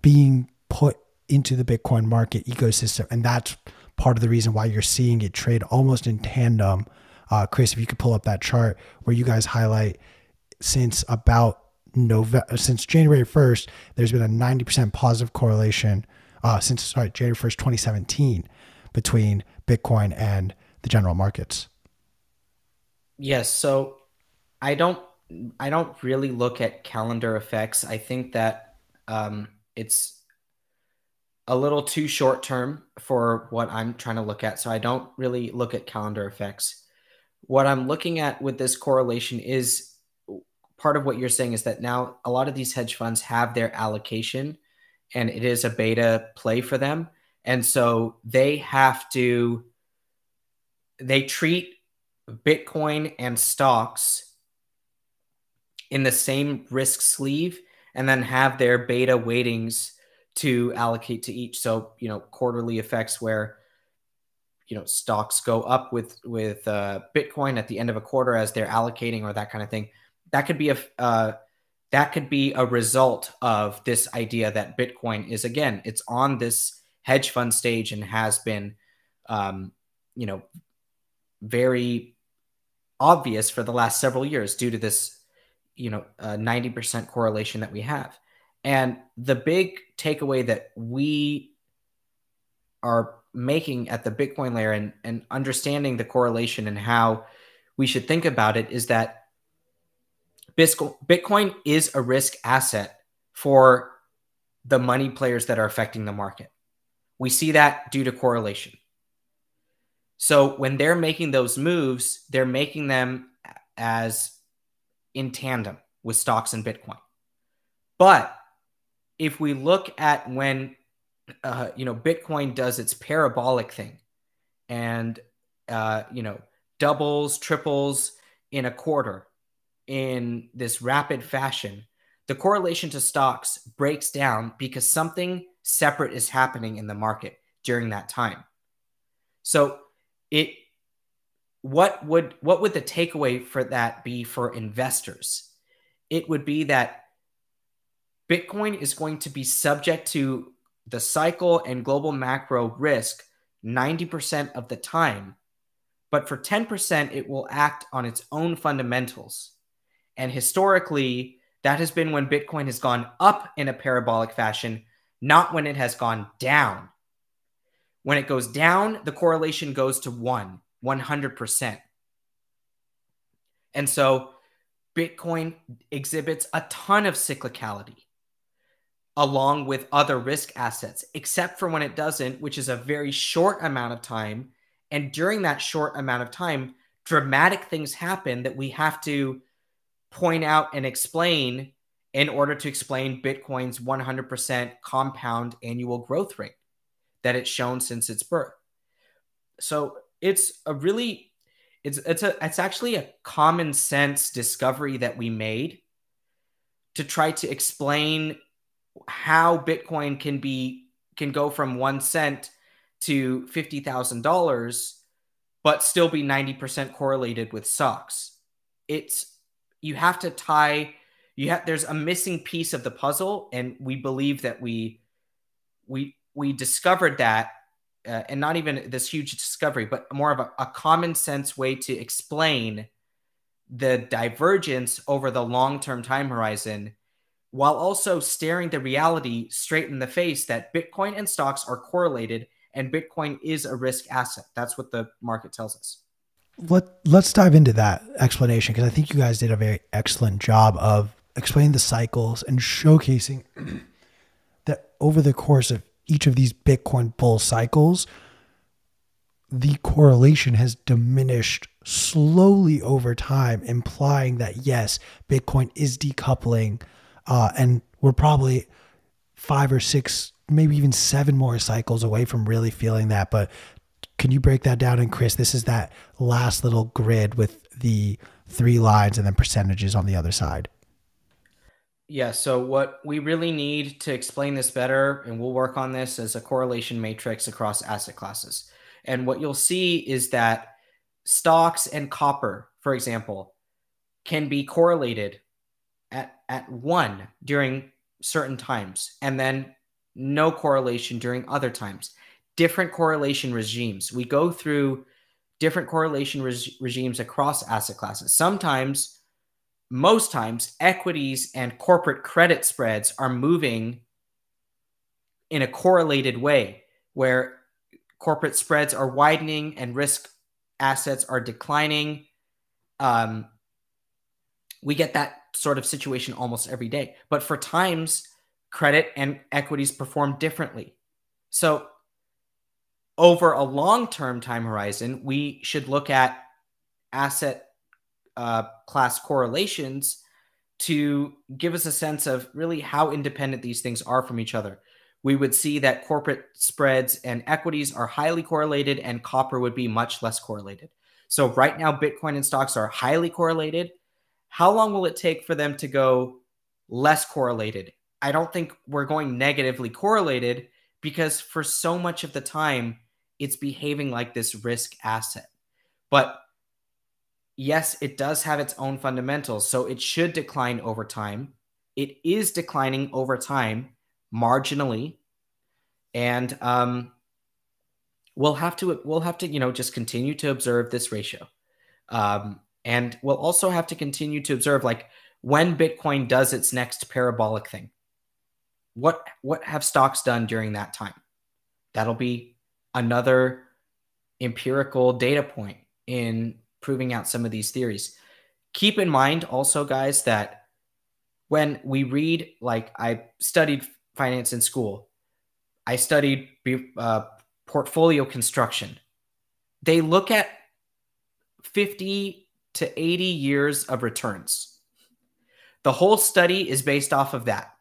Speaker 1: being put into the Bitcoin market ecosystem. And that's part of the reason why you're seeing it trade almost in tandem. Uh, Chris, if you could pull up that chart where you guys highlight since about November, since January 1st, there's been a 90% positive correlation uh, since, sorry, January 1st, 2017 between Bitcoin and the general markets?
Speaker 2: Yes. So I don't I don't really look at calendar effects. I think that um, it's a little too short term for what I'm trying to look at. So I don't really look at calendar effects. What I'm looking at with this correlation is part of what you're saying is that now a lot of these hedge funds have their allocation and it is a beta play for them. And so they have to they treat Bitcoin and stocks in the same risk sleeve and then have their beta weightings to allocate to each. So, you know, quarterly effects where you know stocks go up with with uh, Bitcoin at the end of a quarter as they're allocating or that kind of thing. That could be a uh, that could be a result of this idea that Bitcoin is again it's on this hedge fund stage and has been um, you know very obvious for the last several years due to this, you know, uh, 90% correlation that we have. And the big takeaway that we are making at the Bitcoin layer and, and understanding the correlation and how we should think about it is that Bitcoin is a risk asset for the money players that are affecting the market. We see that due to correlation. So when they're making those moves, they're making them as in tandem with stocks and Bitcoin. But if we look at when uh, you know Bitcoin does its parabolic thing, and uh, you know doubles, triples in a quarter in this rapid fashion, the correlation to stocks breaks down because something separate is happening in the market during that time. So it what would what would the takeaway for that be for investors? It would be that Bitcoin is going to be subject to the cycle and global macro risk 90% of the time. But for 10%, it will act on its own fundamentals. And historically, that has been when Bitcoin has gone up in a parabolic fashion, not when it has gone down. When it goes down, the correlation goes to one, 100%. And so Bitcoin exhibits a ton of cyclicality along with other risk assets, except for when it doesn't, which is a very short amount of time. And during that short amount of time, dramatic things happen that we have to point out and explain in order to explain Bitcoin's 100% compound annual growth rate that it's shown since its birth. So it's a really it's it's a it's actually a common sense discovery that we made to try to explain how Bitcoin can be can go from one cent to fifty thousand dollars, but still be ninety percent correlated with stocks. It's you have to tie. You have there's a missing piece of the puzzle, and we believe that we we we discovered that, uh, and not even this huge discovery, but more of a, a common sense way to explain the divergence over the long term time horizon while also staring the reality straight in the face that Bitcoin and stocks are correlated and Bitcoin is a risk asset. That's what the market tells us.
Speaker 1: Let, let's dive into that explanation because I think you guys did a very excellent job of explaining the cycles and showcasing that over the course of each of these Bitcoin bull cycles, the correlation has diminished slowly over time, implying that yes, Bitcoin is decoupling uh, and we're probably five or six, maybe even seven more cycles away from really feeling that. But can you break that down? And Chris, this is that last little grid with the three lines and then percentages on the other side.
Speaker 2: Yeah. So, what we really need to explain this better, and we'll work on this as a correlation matrix across asset classes. And what you'll see is that stocks and copper, for example, can be correlated at, at one during certain times and then no correlation during other times. Different correlation regimes. We go through different correlation regimes across asset classes. Sometimes, most times, equities and corporate credit spreads are moving in a correlated way where corporate spreads are widening and risk assets are declining. Um, we get that sort of situation almost every day. But for times, credit and equities perform differently. So, over a long term time horizon, we should look at asset uh, class correlations to give us a sense of really how independent these things are from each other. We would see that corporate spreads and equities are highly correlated, and copper would be much less correlated. So, right now, Bitcoin and stocks are highly correlated how long will it take for them to go less correlated? I don't think we're going negatively correlated because for so much of the time, it's behaving like this risk asset. But yes, it does have its own fundamentals. So it should decline over time. It is declining over time marginally. And um, we'll have to we'll have to you know just continue to observe this ratio um, and we'll also have to continue to observe like when Bitcoin does its next parabolic thing. What what have stocks done during that time? That'll be another empirical data point in proving out some of these theories. Keep in mind also guys that when we read like I studied finance in school, I studied uh, portfolio construction. They look at 50 to 80 years of returns. The whole study is based off of that,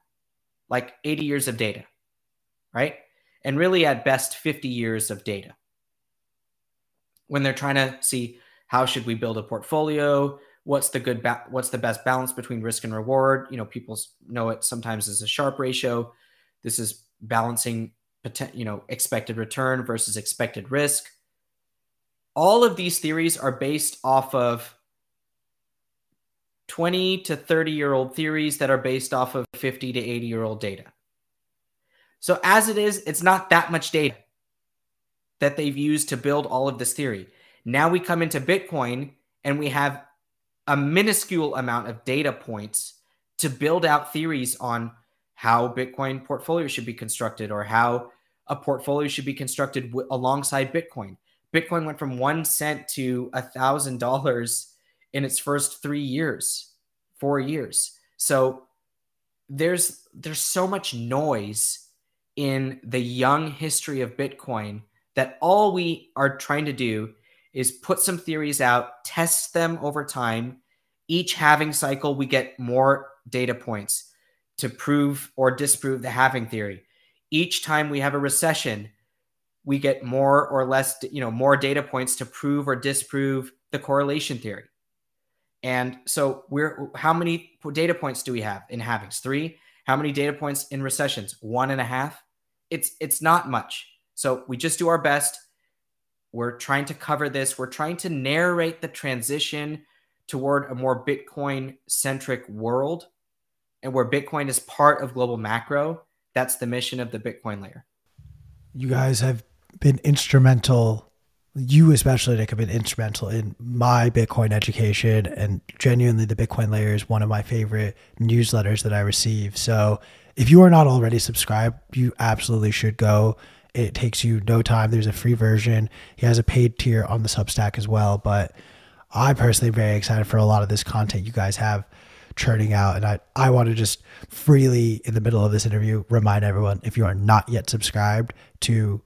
Speaker 2: like 80 years of data, right? And really, at best, 50 years of data. When they're trying to see how should we build a portfolio, what's the good, ba- what's the best balance between risk and reward? You know, people know it sometimes as a Sharpe ratio. This is balancing, you know, expected return versus expected risk. All of these theories are based off of 20 to 30 year old theories that are based off of 50 to 80 year old data. So, as it is, it's not that much data that they've used to build all of this theory. Now we come into Bitcoin and we have a minuscule amount of data points to build out theories on how Bitcoin portfolio should be constructed or how a portfolio should be constructed w- alongside Bitcoin. Bitcoin went from one cent to a thousand dollars in its first three years, four years. So there's there's so much noise in the young history of Bitcoin that all we are trying to do is put some theories out, test them over time. Each halving cycle, we get more data points to prove or disprove the halving theory. Each time we have a recession, we get more or less, you know, more data points to prove or disprove the correlation theory. And so we're how many data points do we have in halvings? Three. How many data points in recessions? One and a half. It's it's not much. So we just do our best. We're trying to cover this. We're trying to narrate the transition toward a more Bitcoin centric world and where Bitcoin is part of global macro. That's the mission of the Bitcoin layer.
Speaker 1: You guys have been instrumental you especially Nick have been instrumental in my Bitcoin education and genuinely the Bitcoin layer is one of my favorite newsletters that I receive. So if you are not already subscribed, you absolutely should go. It takes you no time. There's a free version. He has a paid tier on the Substack as well. But I personally very excited for a lot of this content you guys have churning out. And I, I want to just freely in the middle of this interview remind everyone if you are not yet subscribed to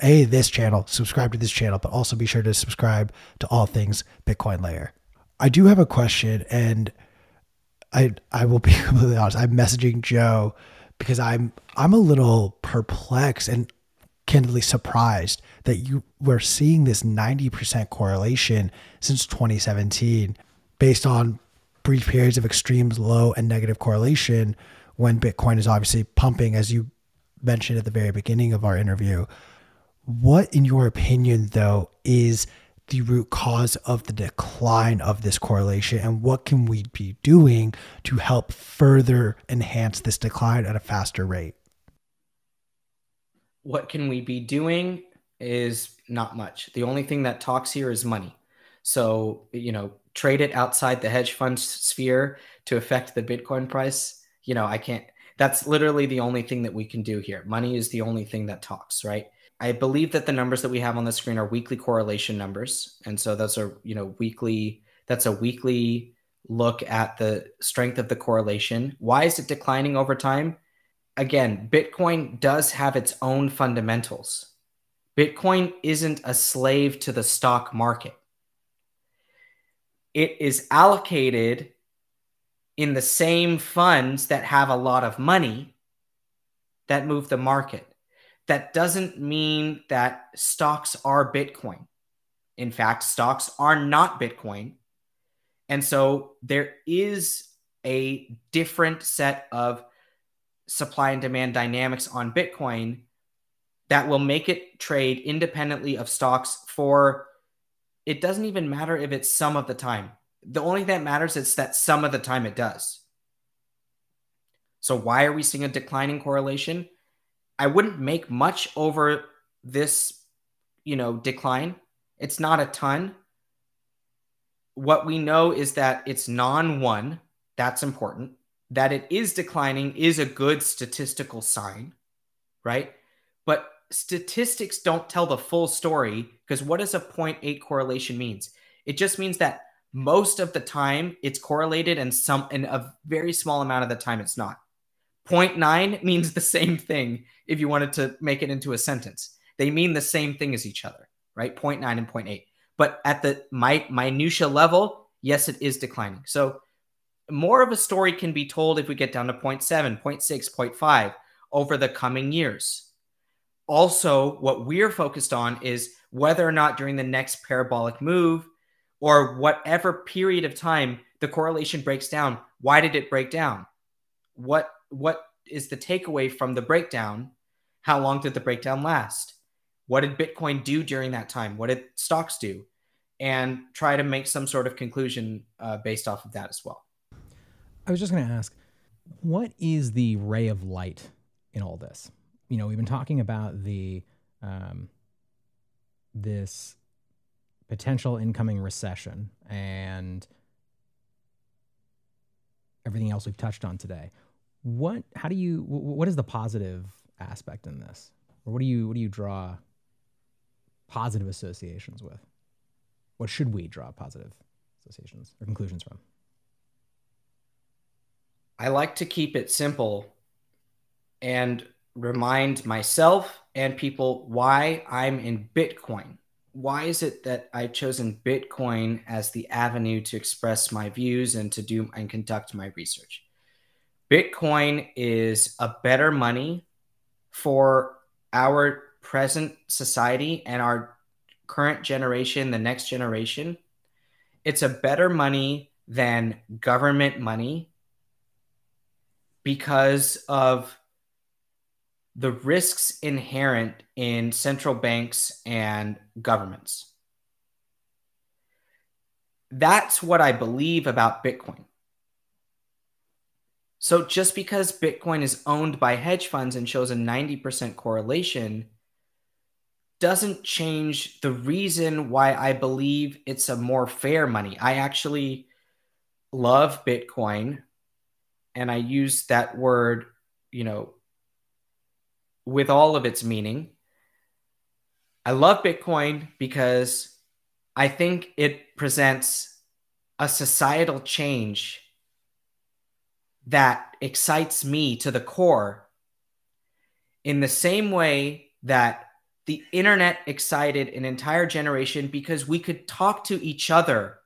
Speaker 1: a this channel, subscribe to this channel, but also be sure to subscribe to all things Bitcoin Layer. I do have a question, and I I will be completely honest. I'm messaging Joe because I'm I'm a little perplexed and candidly surprised that you were seeing this 90% correlation since 2017 based on brief periods of extreme low and negative correlation when Bitcoin is obviously pumping, as you mentioned at the very beginning of our interview. What, in your opinion, though, is the root cause of the decline of this correlation and what can we be doing to help further enhance this decline at a faster rate?
Speaker 2: What can we be doing is not much. The only thing that talks here is money. So, you know, trade it outside the hedge fund sphere to affect the Bitcoin price. You know, I can't, that's literally the only thing that we can do here. Money is the only thing that talks, right? I believe that the numbers that we have on the screen are weekly correlation numbers, and so those are you know weekly. That's a weekly look at the strength of the correlation. Why is it declining over time? Again, Bitcoin does have its own fundamentals. Bitcoin isn't a slave to the stock market. It is allocated in the same funds that have a lot of money that move the market that doesn't mean that stocks are Bitcoin. In fact, stocks are not Bitcoin. And so there is a different set of supply and demand dynamics on Bitcoin that will make it trade independently of stocks for it doesn't even matter if it's some of the time. The only thing that matters is that some of the time it does. So why are we seeing a declining correlation? I wouldn't make much over this, you know, decline. It's not a ton. What we know is that it's non one. That's important. That it is declining is a good statistical sign, right? But statistics don't tell the full story because what does a 0.8 correlation means? It just means that most of the time it's correlated and some and a very small amount of the time it's not. 0.9 means the same thing if you wanted to make it into a sentence. They mean the same thing as each other, right? 0.9 and 0.8. But at the my, minutia level, yes, it is declining. So more of a story can be told if we get down to 0.7, 0.6, 0.5 over the coming years. Also, what we're focused on is whether or not during the next parabolic move or whatever period of time the correlation breaks down, why did it break down? What what is the takeaway from the breakdown? How long did the breakdown last? What did Bitcoin do during that time? What did stocks do? And try to make some sort of conclusion uh, based off of that as well.
Speaker 3: I was just going to ask, what is the ray of light in all this? You know, we've been talking about the um, this potential incoming recession and everything else we've touched on today. What? How do you? What is the positive aspect in this, or what do you? What do you draw positive associations with? What should we draw positive associations or conclusions from?
Speaker 2: I like to keep it simple and remind myself and people why I'm in Bitcoin. Why is it that I've chosen Bitcoin as the avenue to express my views and to do and conduct my research? Bitcoin is a better money for our present society and our current generation, the next generation. It's a better money than government money because of the risks inherent in central banks and governments. That's what I believe about Bitcoin. So just because Bitcoin is owned by hedge funds and shows a 90% correlation doesn't change the reason why I believe it's a more fair money. I actually love Bitcoin and I use that word, you know, with all of its meaning. I love Bitcoin because I think it presents a societal change that excites me to the core in the same way that the internet excited an entire generation because we could talk to each other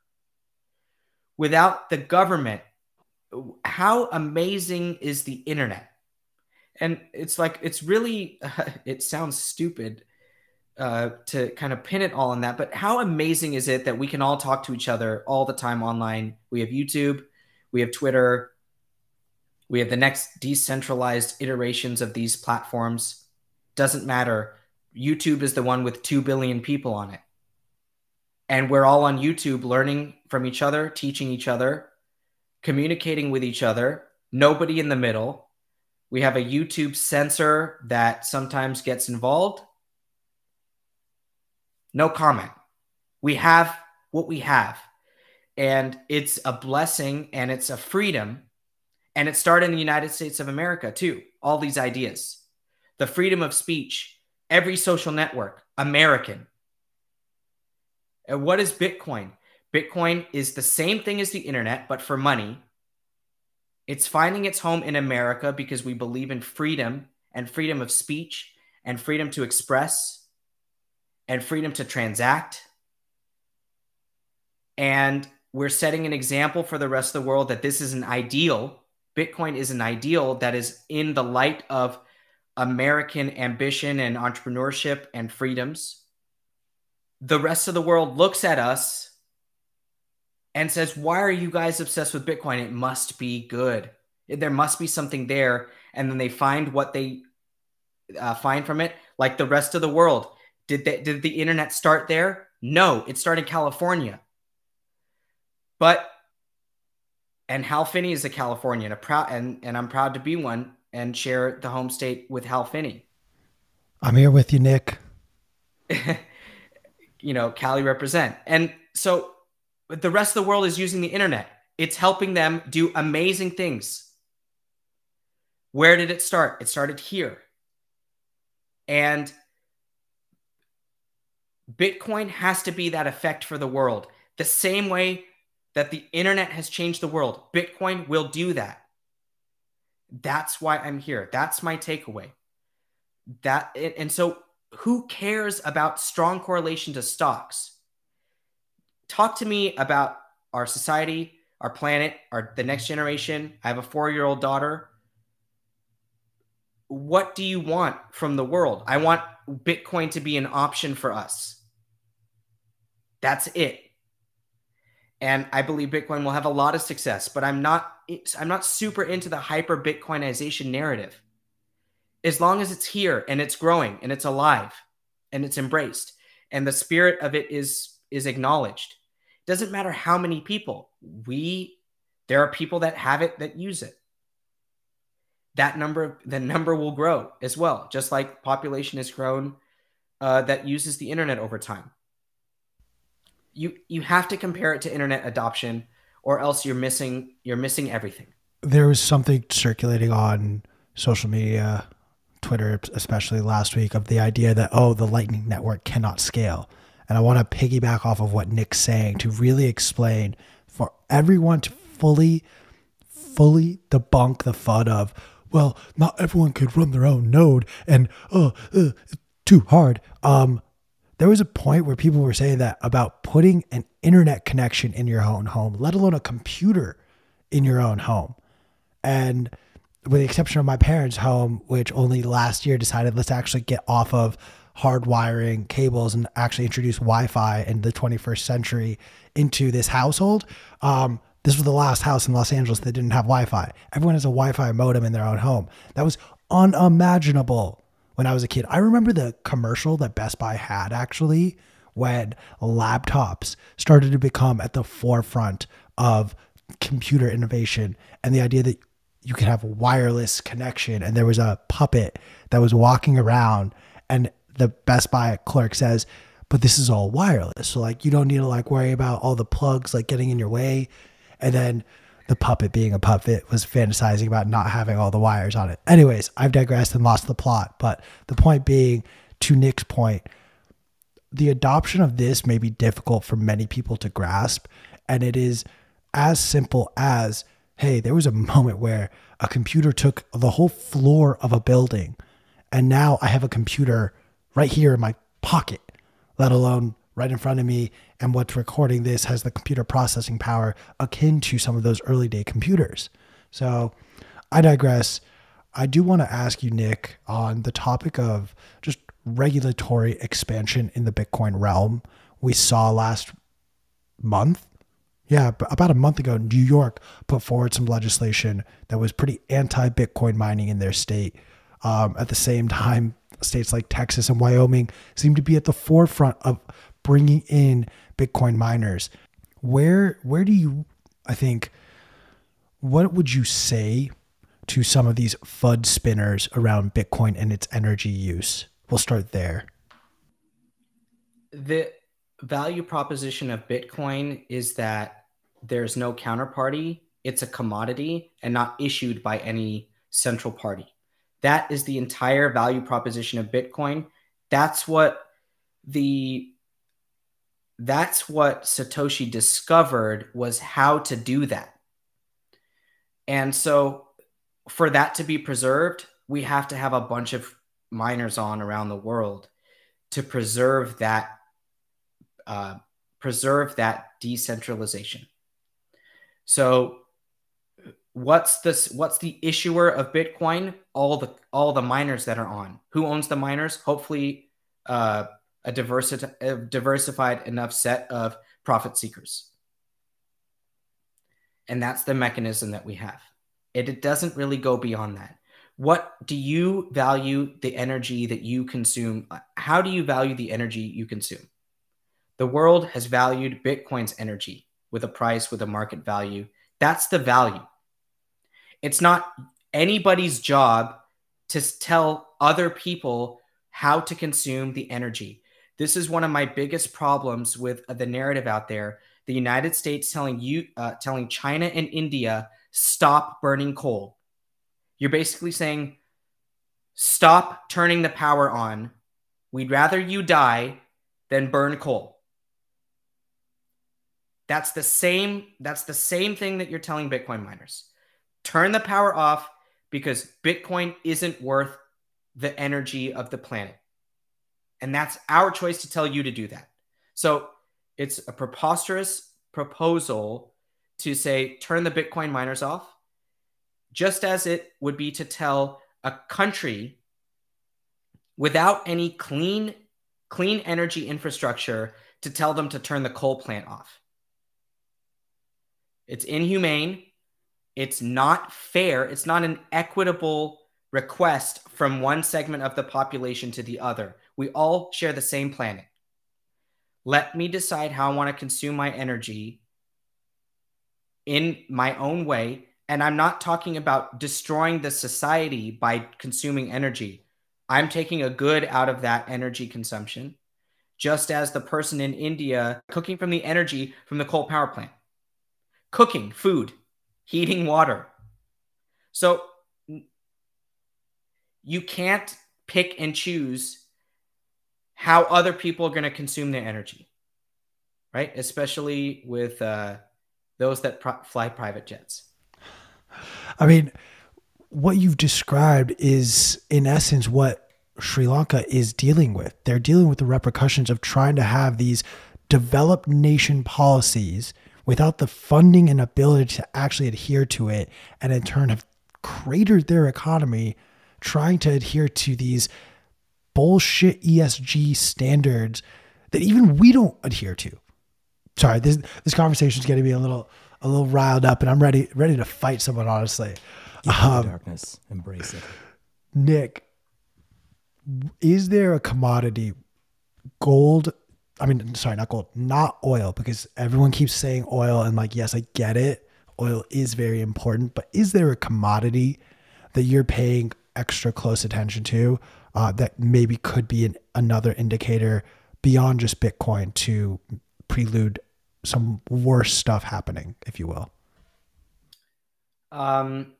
Speaker 2: without the government. How amazing is the internet? And it's like, it's really, uh, it sounds stupid uh, to kind of pin it all on that, but how amazing is it that we can all talk to each other all the time online? We have YouTube, we have Twitter, we have the next decentralized iterations of these platforms. Doesn't matter YouTube is the one with 2 billion people on it. And we're all on YouTube learning from each other, teaching each other, communicating with each other, nobody in the middle. We have a YouTube censor that sometimes gets involved. No comment. We have what we have. And it's a blessing and it's a freedom. And it started in the United States of America, too. All these ideas the freedom of speech, every social network, American. And what is Bitcoin? Bitcoin is the same thing as the internet, but for money. It's finding its home in America because we believe in freedom and freedom of speech and freedom to express and freedom to transact. And we're setting an example for the rest of the world that this is an ideal. Bitcoin is an ideal that is in the light of American ambition and entrepreneurship and freedoms, the rest of the world looks at us and says, Why are you guys obsessed with Bitcoin? It must be good. There must be something there. And then they find what they uh, find from it, like the rest of the world. Did, they, did the internet start there? No, it started in California. But, and Hal Finney is a Californian, a proud, and, and I'm proud to be one and share the home state with Hal Finney.
Speaker 1: I'm here with you, Nick.
Speaker 2: you know, Cali represent. And so the rest of the world is using the internet. It's helping them do amazing things. Where did it start? It started here. And Bitcoin has to be that effect for the world. The same way that the internet has changed the world, Bitcoin will do that. That's why I'm here. That's my takeaway. That and so who cares about strong correlation to stocks? Talk to me about our society, our planet, our the next generation. I have a 4-year-old daughter. What do you want from the world? I want Bitcoin to be an option for us. That's it and I believe Bitcoin will have a lot of success. But I'm not I'm not super into the hyper Bitcoinization narrative. As long as it's here and it's growing and it's alive and it's embraced and the spirit of it is is acknowledged. Doesn't matter how many people we There are people that have it that use it. That number, the number will grow as well, just like population has grown uh, that uses the internet over time. You you have to compare it to internet adoption, or else you're missing you're missing everything.
Speaker 1: There was something circulating on social media, Twitter especially last week, of the idea that oh the Lightning Network cannot scale, and I want to piggyback off of what Nick's saying to really explain for everyone to fully fully debunk the FUD of well, not everyone could run their own node and uh, uh too hard. Um, there was a point where people were saying that about putting an internet connection in your own home, let alone a computer in your own home. And with the exception of my parents' home, which only last year decided let's actually get off of hardwiring cables and actually introduce Wi-Fi in the 21st century into this household. Um, this was the last house in Los Angeles that didn't have Wi-Fi. Everyone has a Wi-Fi modem in their own home. That was unimaginable when I was a kid. I remember the commercial that Best Buy had actually when laptops started to become at the forefront of computer innovation and the idea that you could have wireless connection and there was a puppet that was walking around and the Best Buy clerk says, but this is all wireless. So like you don't need to like worry about all the plugs like getting in your way. And then the puppet being a puppet was fantasizing about not having all the wires on it. Anyways, I've digressed and lost the plot. But the point being, to Nick's point, the adoption of this may be difficult for many people to grasp. And it is as simple as hey, there was a moment where a computer took the whole floor of a building. And now I have a computer right here in my pocket, let alone right in front of me and what's recording this has the computer processing power akin to some of those early day computers. So I digress. I do want to ask you, Nick, on the topic of just regulatory expansion in the Bitcoin realm. We saw last month, yeah, about a month ago, New York put forward some legislation that was pretty anti Bitcoin mining in their state. Um, at the same time, states like Texas and Wyoming seem to be at the forefront of bringing in Bitcoin miners. Where where do you I think what would you say to some of these FUD spinners around Bitcoin and its energy use? We'll start there.
Speaker 2: The value proposition of Bitcoin is that there's no counterparty, it's a commodity and not issued by any central party. That is the entire value proposition of Bitcoin. That's what the that's what Satoshi discovered was how to do that. And so for that to be preserved, we have to have a bunch of miners on around the world to preserve that uh, preserve that decentralization. So what's this what's the issuer of Bitcoin? All the all the miners that are on. Who owns the miners? Hopefully uh, a, diversi- a diversified enough set of profit seekers. And that's the mechanism that we have. It, it doesn't really go beyond that. What do you value the energy that you consume? How do you value the energy you consume? The world has valued Bitcoin's energy with a price, with a market value. That's the value. It's not anybody's job to tell other people how to consume the energy. This is one of my biggest problems with uh, the narrative out there. The United States telling you, uh, telling China and India, stop burning coal. You're basically saying, stop turning the power on. We'd rather you die than burn coal. That's the same. That's the same thing that you're telling Bitcoin miners. Turn the power off because Bitcoin isn't worth the energy of the planet. And that's our choice to tell you to do that. So it's a preposterous proposal to say, turn the Bitcoin miners off, just as it would be to tell a country without any clean, clean energy infrastructure to tell them to turn the coal plant off. It's inhumane. It's not fair. It's not an equitable request from one segment of the population to the other. We all share the same planet. Let me decide how I want to consume my energy in my own way. And I'm not talking about destroying the society by consuming energy. I'm taking a good out of that energy consumption, just as the person in India cooking from the energy from the coal power plant, cooking food, heating water. So you can't pick and choose how other people are going to consume their energy, right? Especially with uh, those that pro- fly private jets.
Speaker 1: I mean, what you've described is, in essence, what Sri Lanka is dealing with. They're dealing with the repercussions of trying to have these developed nation policies without the funding and ability to actually adhere to it, and in turn have cratered their economy trying to adhere to these bullshit ESG standards that even we don't adhere to. Sorry, this this conversation is getting me a little a little riled up, and I'm ready ready to fight someone. Honestly,
Speaker 3: um, darkness, embrace it.
Speaker 1: Nick, is there a commodity, gold? I mean, sorry, not gold, not oil, because everyone keeps saying oil, and like, yes, I get it. Oil is very important, but is there a commodity that you're paying extra close attention to uh, that maybe could be an, another indicator beyond just Bitcoin to prelude some worse stuff happening, if you will?
Speaker 2: Um,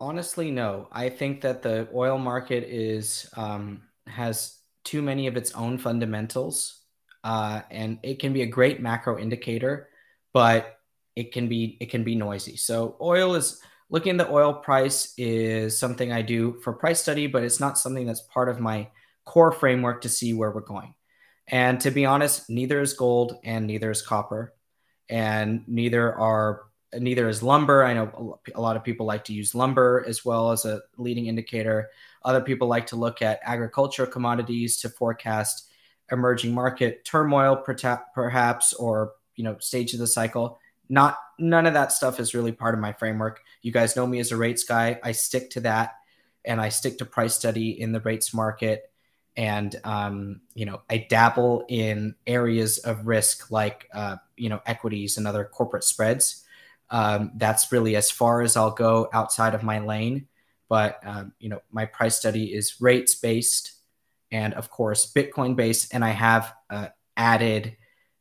Speaker 2: honestly, no. I think that the oil market is um, has too many of its own fundamentals, uh, and it can be a great macro indicator, but it can be it can be noisy. So oil is looking at the oil price is something I do for price study, but it's not something that's part of my core framework to see where we're going. And to be honest, neither is gold and neither is copper, and neither are neither is lumber. I know a lot of people like to use lumber as well as a leading indicator. Other people like to look at agricultural commodities to forecast emerging market turmoil, perhaps, or you know, stage of the cycle. Not none of that stuff is really part of my framework. You guys know me as a rates guy. I stick to that, and I stick to price study in the rates market. And um, you know, I dabble in areas of risk like uh, you know equities and other corporate spreads. Um, that's really as far as I'll go outside of my lane. But um, you know, my price study is rates based, and of course Bitcoin based. And I have uh, added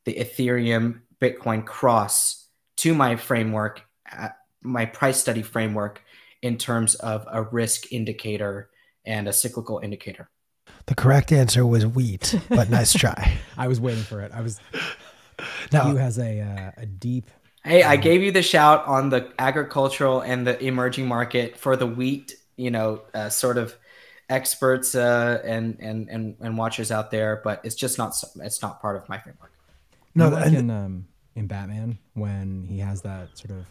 Speaker 2: the Ethereum Bitcoin cross to my framework, uh, my price study framework, in terms of a risk indicator and a cyclical indicator.
Speaker 1: The correct answer was wheat, but nice try.
Speaker 3: I was waiting for it. I was. Now, Q has a uh, a deep.
Speaker 2: Hey, I gave you the shout on the agricultural and the emerging market for the wheat. You know, uh, sort of experts uh, and, and and and watchers out there, but it's just not it's not part of my framework.
Speaker 3: No, like in um, in Batman when he has that sort of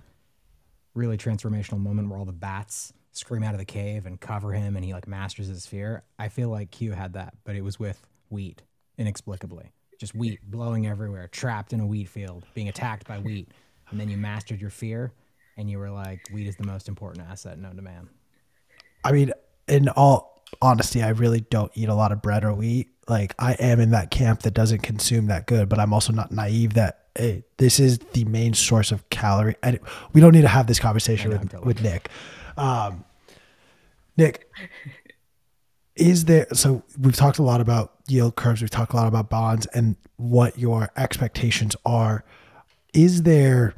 Speaker 3: really transformational moment where all the bats scream out of the cave and cover him and he like masters his fear. I feel like Q had that, but it was with wheat inexplicably. Just wheat blowing everywhere, trapped in a wheat field, being attacked by wheat. And then you mastered your fear and you were like, wheat is the most important asset known to man.
Speaker 1: I mean, in all honesty, I really don't eat a lot of bread or wheat. Like I am in that camp that doesn't consume that good, but I'm also not naive that hey, this is the main source of calorie. And we don't need to have this conversation with, with Nick. Um, Nick, is there, so we've talked a lot about yield curves, we've talked a lot about bonds and what your expectations are. Is there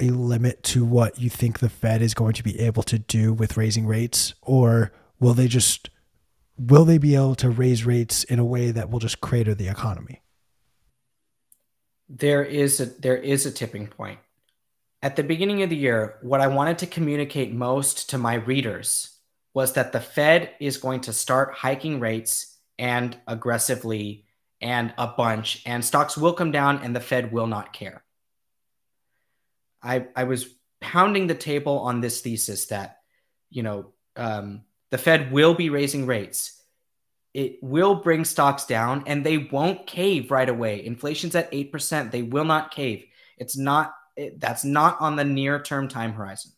Speaker 1: a limit to what you think the Fed is going to be able to do with raising rates? Or will they just, will they be able to raise rates in a way that will just crater the economy?
Speaker 2: there is a there is a tipping point. At the beginning of the year, what I wanted to communicate most to my readers was that the Fed is going to start hiking rates and aggressively and a bunch, and stocks will come down and the Fed will not care. I, I was pounding the table on this thesis that, you know, um, the Fed will be raising rates it will bring stocks down and they won't cave right away. Inflation's at 8%. They will not cave. It's not, it, that's not on the near term time horizon.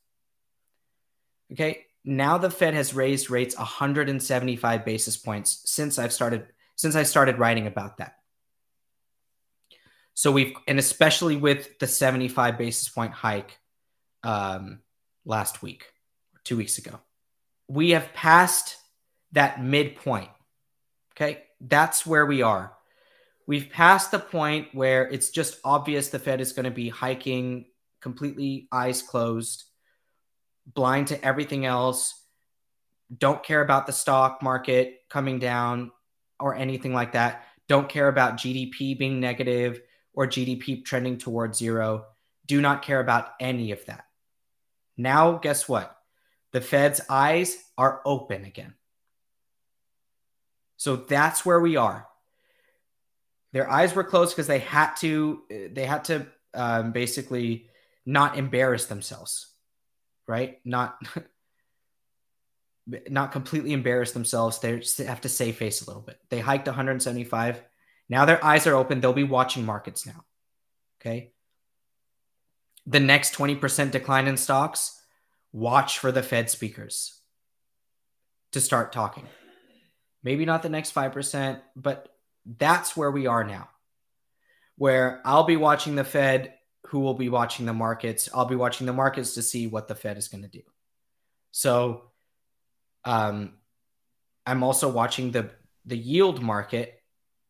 Speaker 2: Okay. Now the Fed has raised rates 175 basis points since I've started, since I started writing about that. So we've, and especially with the 75 basis point hike um, last week, two weeks ago, we have passed that midpoint. Okay. That's where we are. We've passed the point where it's just obvious the Fed is going to be hiking completely eyes closed, blind to everything else, don't care about the stock market coming down or anything like that, don't care about GDP being negative, or GDP trending towards zero. Do not care about any of that. Now, guess what? The Fed's eyes are open again. So that's where we are. Their eyes were closed because they had to. They had to um, basically not embarrass themselves, right? Not not completely embarrass themselves. They have to save face a little bit. They hiked 175. Now their eyes are open. They'll be watching markets now. Okay. The next 20% decline in stocks, watch for the Fed speakers to start talking. Maybe not the next 5%, but that's where we are now. Where I'll be watching the Fed, who will be watching the markets. I'll be watching the markets to see what the Fed is going to do. So, um, I'm also watching the the yield market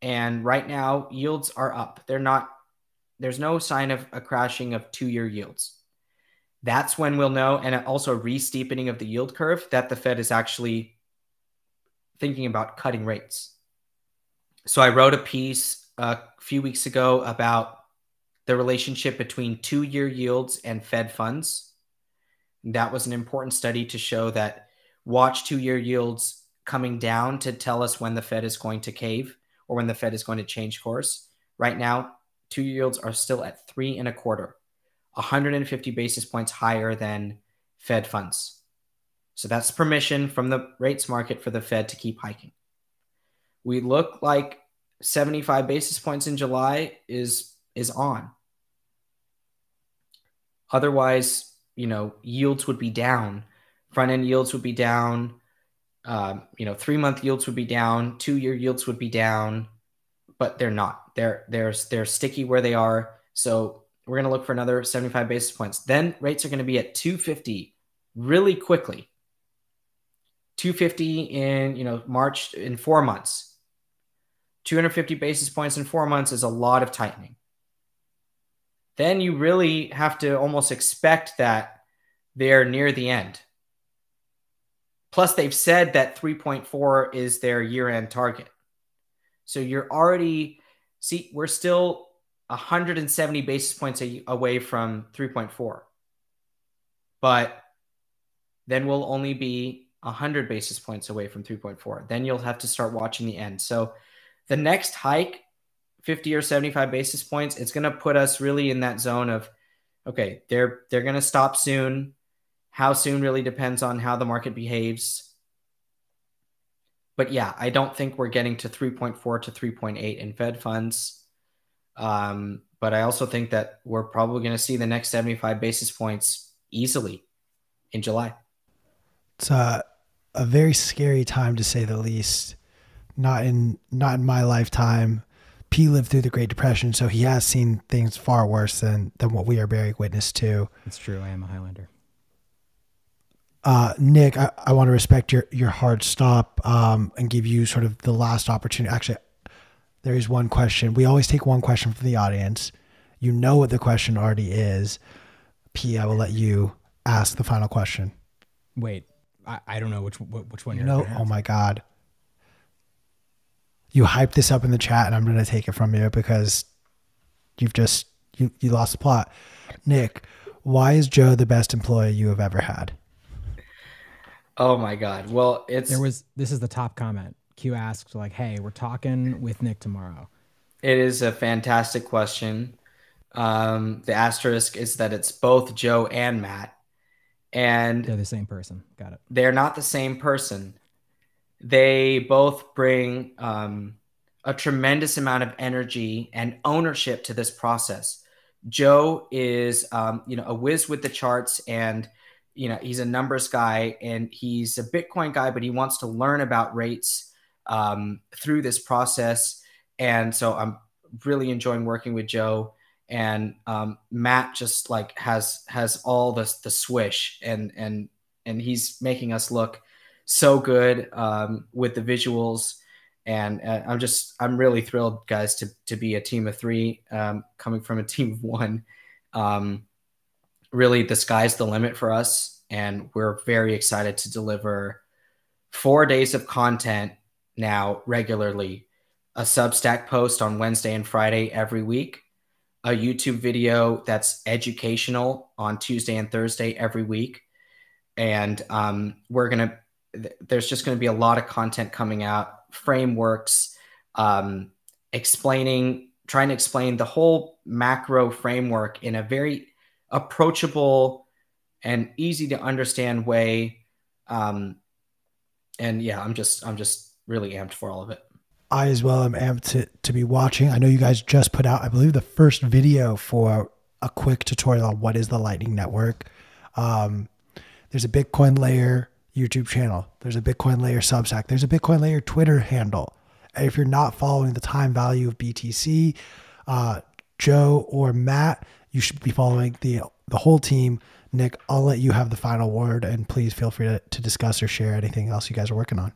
Speaker 2: and right now, yields are up. They're not, there's no sign of a crashing of two year yields. That's when we'll know, and also re steepening of the yield curve, that the Fed is actually thinking about cutting rates. So I wrote a piece a few weeks ago about the relationship between two year yields and Fed funds. That was an important study to show that watch two year yields coming down to tell us when the Fed is going to cave or when the Fed is going to change course. Right now, two yields are still at three and a quarter, 150 basis points higher than Fed funds. So that's permission from the rates market for the Fed to keep hiking. We look like 75 basis points in July is is on. Otherwise, you know, yields would be down. Front end yields would be down. Um, you know, three month yields would be down, two year yields would be down, but they're not. They're they're they're sticky where they are. So we're going to look for another 75 basis points. Then rates are going to be at 250 really quickly. 250 in you know March in four months. 250 basis points in four months is a lot of tightening. Then you really have to almost expect that they're near the end. Plus, they've said that 3.4 is their year end target. So you're already, see, we're still 170 basis points away from 3.4. But then we'll only be 100 basis points away from 3.4. Then you'll have to start watching the end. So the next hike, 50 or 75 basis points, it's going to put us really in that zone of, okay, they're they're going to stop soon. How soon really depends on how the market behaves. But yeah, I don't think we're getting to 3.4 to 3.8 in Fed funds. Um, but I also think that we're probably going to see the next 75 basis points easily in July.
Speaker 1: It's a, a very scary time to say the least. Not in not in my lifetime. P lived through the Great Depression, so he has seen things far worse than than what we are bearing witness to.
Speaker 3: It's true. I am a Highlander.
Speaker 1: Uh, Nick, I, I want to respect your, your hard stop um, and give you sort of the last opportunity. Actually, there is one question. We always take one question from the audience. You know what the question already is. P, I will let you ask the final question.
Speaker 3: Wait, I, I don't know which which one you're.
Speaker 1: No, oh my god. You hyped this up in the chat, and I'm going to take it from you because you've just you you lost the plot. Nick, why is Joe the best employee you have ever had?
Speaker 2: Oh my god. Well, it's
Speaker 3: there was this is the top comment. Q asked like, "Hey, we're talking with Nick tomorrow."
Speaker 2: It is a fantastic question. Um, the asterisk is that it's both Joe and Matt, and
Speaker 3: they're the same person. Got it.
Speaker 2: They're not the same person. They both bring um, a tremendous amount of energy and ownership to this process. Joe is, um, you know, a whiz with the charts and you know he's a numbers guy and he's a bitcoin guy but he wants to learn about rates um, through this process. And so i'm really enjoying working with Joe. And um, Matt just like has has all the the swish and and and he's making us look so good um, with the visuals. And uh, I'm just I'm really thrilled guys to to be a team of three um, coming from a team of one. Um, really the sky's the limit for us and we're very excited to deliver four days of content now regularly a substack post on wednesday and friday every week a YouTube video that's educational on Tuesday and Thursday every week. And um, we're going to, there's just going to be a lot of content coming out, frameworks, um, explaining, trying to explain the whole macro framework in a very approachable and easy to understand way. Um, and yeah, I'm just, I'm just really amped for all of it.
Speaker 1: I as well am amped to, to be watching. I know you guys just put out, I believe, the first video for a quick tutorial on what is the Lightning Network. Um, there's a Bitcoin Layer YouTube channel. There's a Bitcoin Layer Substack. There's a Bitcoin Layer Twitter handle. And if you're not following the time value of BTC, uh, Joe or Matt, you should be following the the whole team. Nick, I'll let you have the final word, and please feel free to, to discuss or share anything else you guys are working on.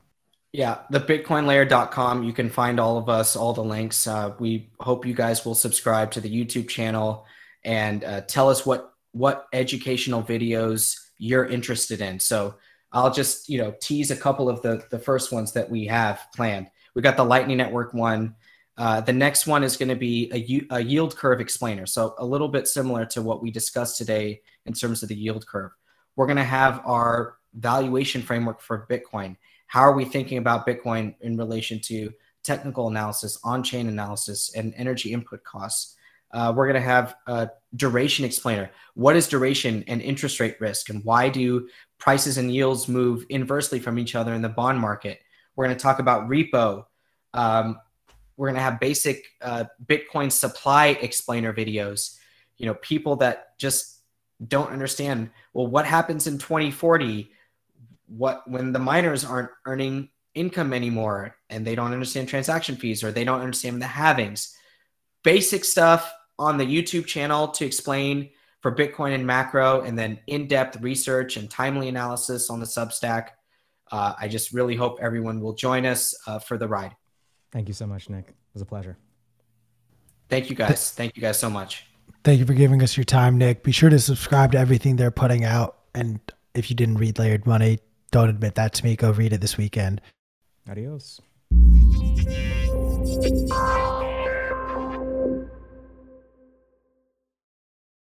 Speaker 2: Yeah, the bitcoinlayer.com. You can find all of us, all the links. Uh, we hope you guys will subscribe to the YouTube channel and uh, tell us what what educational videos you're interested in. So I'll just you know tease a couple of the the first ones that we have planned. We got the Lightning Network one. Uh, the next one is going to be a, a yield curve explainer. So a little bit similar to what we discussed today in terms of the yield curve. We're going to have our valuation framework for Bitcoin how are we thinking about Bitcoin in relation to technical analysis, on chain analysis, and energy input costs? Uh, we're going to have a duration explainer. What is duration and interest rate risk, and why do prices and yields move inversely from each other in the bond market? We're going to talk about repo. Um, we're going to have basic uh, Bitcoin supply explainer videos. You know, people that just don't understand. Well, what happens in 2040? what when the miners aren't earning income anymore and they don't understand transaction fees or they don't understand the halvings basic stuff on the youtube channel to explain for bitcoin and macro and then in-depth research and timely analysis on the substack uh, i just really hope everyone will join us uh, for the ride
Speaker 3: thank you so much nick it was a pleasure
Speaker 2: thank you guys thank you guys so much
Speaker 1: thank you for giving us your time nick be sure to subscribe to everything they're putting out and if you didn't read layered money don't admit that to me. Go read it this weekend.
Speaker 3: Adios.